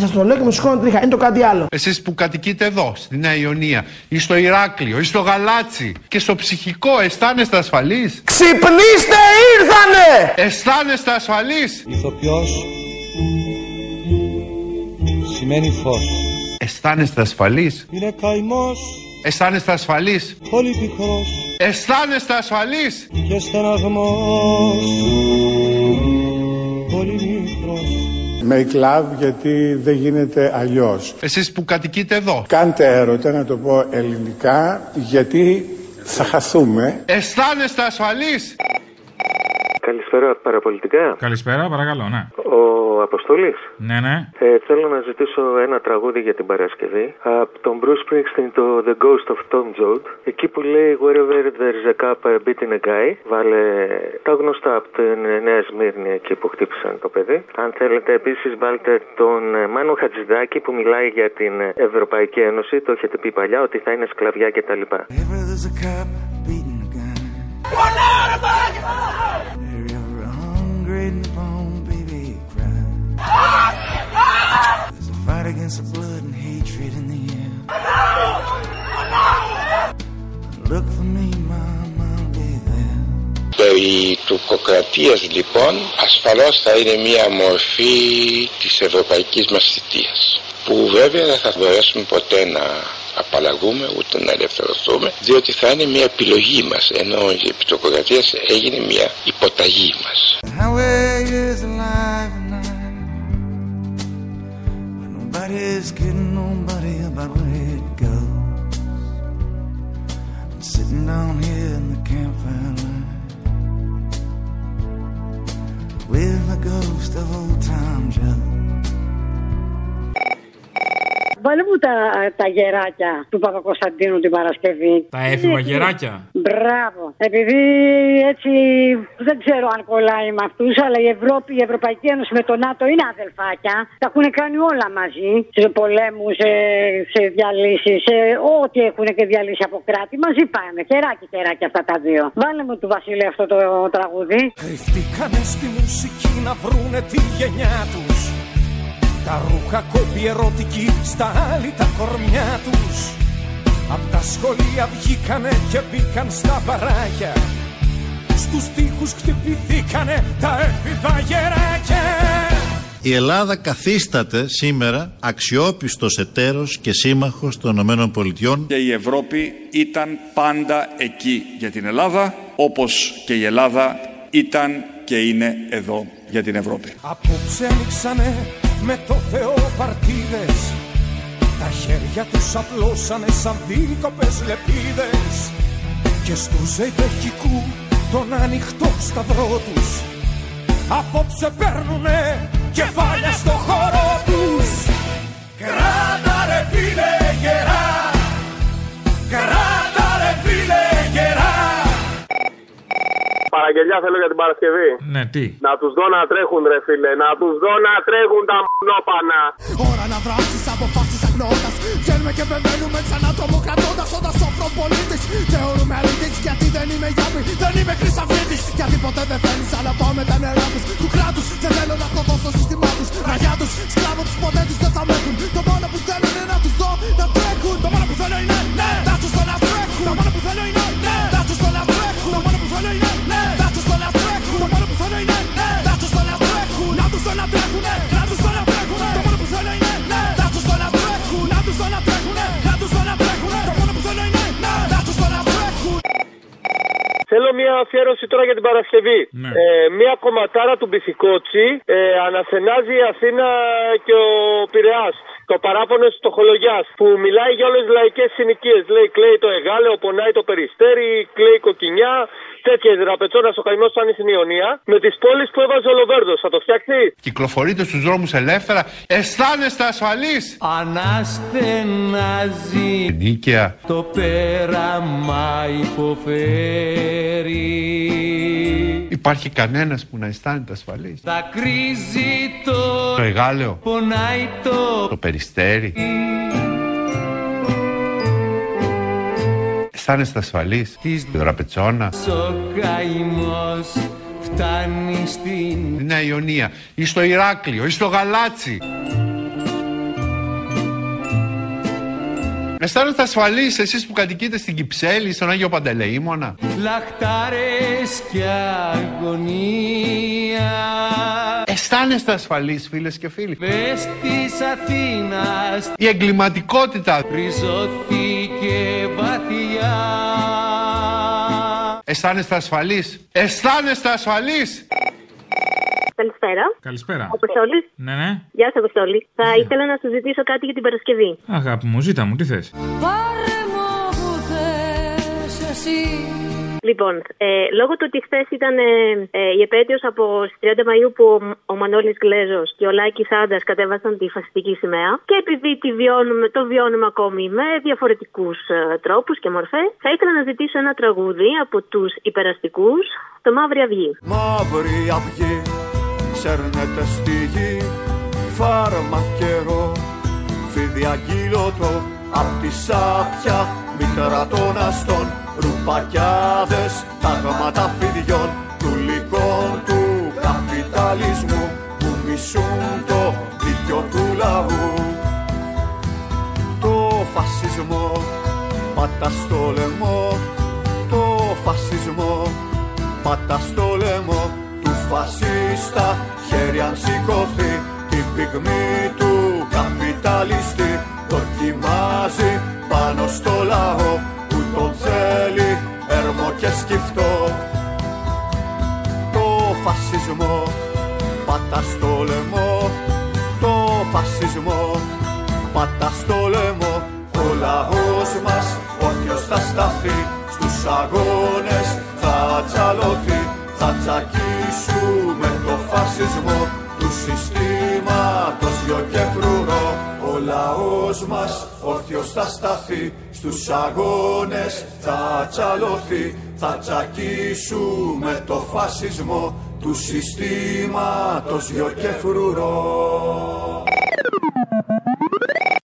Σας το λέω και με σηκώνω τρίχα, είναι το κάτι άλλο. Εσείς που κατοικείτε εδώ, στη Νέα Ιωνία, ή στο Ηράκλειο, ή στο Γαλάτσι και στο ψυχικό, αισθάνεστε ασφαλείς; Ξυπνήστε, ήρθανε! Αισθάνεστε ασφαλείς; Ηθοποιός σημαίνει φως. Αισθάνεστε ασφαλείς; Είναι καημός, Αισθάνεστε ασφαλείς; πολύ πικρός Αισθάνεστε ασφαλείς; και στεναγμός, πολύ μικρός. Make love γιατί δεν γίνεται αλλιώς. Εσείς που κατοικείτε εδώ. Κάντε έρωτα να το πω ελληνικά γιατί θα χαθούμε. Αισθάνεστε ασφαλείς. Καλησπέρα, παραπολιτικά. Καλησπέρα, παρακαλώ, ναι. Ο Αποστολή. Ναι, ναι. Ε, θέλω να ζητήσω ένα τραγούδι για την Παρασκευή από τον Bruce Springsteen το The Ghost of Tom Joad. Εκεί που λέει Wherever there's a cup, a beat in a guy. Βάλε τα γνωστά από την Νέα Σμύρνη εκεί που χτύπησαν το παιδί. Αν θέλετε επίσης βάλτε τον ε, Μάνο Χατζηδάκη που μιλάει για την Ευρωπαϊκή Ένωση. Το έχετε πει παλιά ότι θα είναι σκλαβιά κτλ. There's a cup beating a gun in the Περί του λοιπόν ασφαλώς θα είναι μια μορφή της ευρωπαϊκής μας που βέβαια δεν θα μπορέσουμε ποτέ να απαλλαγούμε ούτε να ελευθερωθούμε διότι θα είναι μια επιλογή μας ενώ η επιτροκοκρατία έγινε μια υποταγή μας. The highway is alive at night. But nobody's kidding nobody about where it goes. I'm sitting down here in the campfire light with a ghost of old time Joe. Βάλε μου τα, τα γεράκια του Παπακοσταντίνου την Παρασκευή. Τα έφηβα γεράκια; Μπράβο. Επειδή έτσι δεν ξέρω αν κολλάει με αυτούς, αλλά η Ευρώπη, η Ευρωπαϊκή Ένωση με το ΝΑΤΟ είναι αδελφάκια. Τα έχουν κάνει όλα μαζί. Σε πολέμους, σε, σε διαλύσεις, σε ό,τι έχουν και διαλύσει από κράτη. Μαζί πάνε. Χεράκι, χεράκι αυτά τα δύο. Βάλε μου του Βασίλη αυτό το τραγούδι. Κρυφτήκανε στη μουσική να βρούνε τη γενιά τους Τα ρούχα κόπη ερωτική στα άλλη τα κορμιά τους Απ' τα σχολεία βγήκανε και μπήκαν στα παράκια Στους τοίχους χτυπηθήκανε τα έφηβα γεράκια Η Ελλάδα καθίσταται σήμερα αξιόπιστος εταίρος και σύμμαχος των ΗΠΑ. Και η Ευρώπη ήταν πάντα εκεί για την Ελλάδα, όπως και η Ελλάδα ήταν και είναι εδώ για την Ευρώπη. Απόψε ανοίξανε με το Θεό παρτίδες Τα χέρια τους απλώσανε σαν δίκοπες λεπίδες. Και στους ζεϊπεχικού τον ανοιχτό σταυρό τους. Απόψε παίρνουνε κεφάλια στο χώρο τους. Κράτα Παραγγελιά θέλω για την Παρασκευή. Ναι, τι; Να τους δω να τρέχουν, ρε φίλε. Να τους δω να τρέχουν τα μουνόπανα. Ώρα να δράσεις αποφάσεις αγνώντας Βγαίνουμε και μπαίνουμε ξανά τρομοκρατώντας Όταν σόφρον πολίτης θεωρούμε αλήτης Γιατί δεν είμαι γιάπη, δεν είμαι χρυσαυγίτης Γιατί ποτέ δεν θέλεις αλλά πάω με τα νερά τους Του κράτους δεν θέλω να το δω στο σύστημά τους Ραγιά τους, σκλάβο τους ποτέ τους δεν θα με έχουν Το μόνο που θέλω είναι να τους δω να Θέλω μια αφιέρωση τώρα για την Παρασκευή. Ναι. Ε, μια κομματάρα του Μπιθικότσι ε, αναστενάζει η Αθήνα και ο Πειραιάς. Το παράπονο της Στοχολογιάς που μιλάει για όλες τις λαϊκές συνοικίες. Λέει κλαίει το Εγάλεο, πονάει το Περιστέρι, κλαίει η Κοκκινιά. Τέτοια δραπετσόνα ο καημό σαν στην Ιωνία. Με τις πόλεις που έβαζε ο Λοβέρδος. Θα το φτιάξει. Κυκλοφορείτε στους δρόμους ελεύθερα. Αισθάνεστε ασφαλείς. Αναστενάζει Νίκαια. το πέραμα υποφέρει Υπάρχει κανένας που να αισθάνεται ασφαλής. Θα κρίζει το Το Εγάλεο. πονάει το Το Περιστέρι. Αισθάνεστε ασφαλείς. Της Δραπετσόνα. ο καημός φτάνει στην Στη Νέα Ιωνία. Ή στο Ηράκλειο. Ή στο Γαλάτσι. Αισθάνεστε ασφαλείς εσείς που κατοικείτε στην Κυψέλη, στον Άγιο Παντελεήμονα. λαχτάρες και αγωνία Αισθάνεστε ασφαλείς φίλες και φίλοι. Πες της Αθήνας Η εγκληματικότητα. ριζώθηκε βαθιά Αισθάνεστε ασφαλείς. Αισθάνεστε ασφαλείς. Καλησπέρα. Καλησπέρα. Αποστόλης. Ναι, ναι. Γεια σα, Αποστόλη. Θα ήθελα να σου ζητήσω κάτι για την Παρασκευή. Αγάπη μου, ζήτα μου, τι θες; Πάρε μου όπου θες εσύ Λοιπόν, ε, λόγω του ότι χθες ήταν ε, ε, η επέτειος από τι 30 Μαου που ο, ο Μανώλης Γκλέζο και ο Λάκης Άντας κατέβασαν τη φασιστική σημαία και επειδή τη βιώνουμε, το βιώνουμε ακόμη με διαφορετικούς ε, τρόπους και μορφές, θα ήθελα να ζητήσω ένα τραγούδι από τους υπεραστικούς, το Μαύρη Αυγή. Μαύρη αυγή, σέρνεται στη γη, φάρμακερο, φίδι αγγείλωτο, απ' τη σάπια, μητέρα των αστών, ρουπακιάδες, τάγματα φιδιών, του λικών του καπιταλισμού, που μισούν το δίκιο του λαού. Το φασισμό, πάτα στο λαιμό, το φασισμό, πάτα στο λαιμό του φασίστα, χέρι αν σηκωθεί, την πυγμή του καπιταλιστή, δοκιμάζει πάνω στο λαό που τον θέλει έρμο και σκυφτό. Το φασισμό πάτα στο λαιμό, το φασισμό πάτα στο λαιμό. Ο λαός μας όρθιος θα σταθεί, στους αγώνες θα τσαλωθεί, θα τσακίσουμε το φασισμό του συστήματος γιο και φρουρό. Ο λαός μας όρθιος θα σταθεί, στους αγώνες θα τσαλωθεί, θα τσακίσουμε το φασισμό του συστήματος γιο και φρουρό.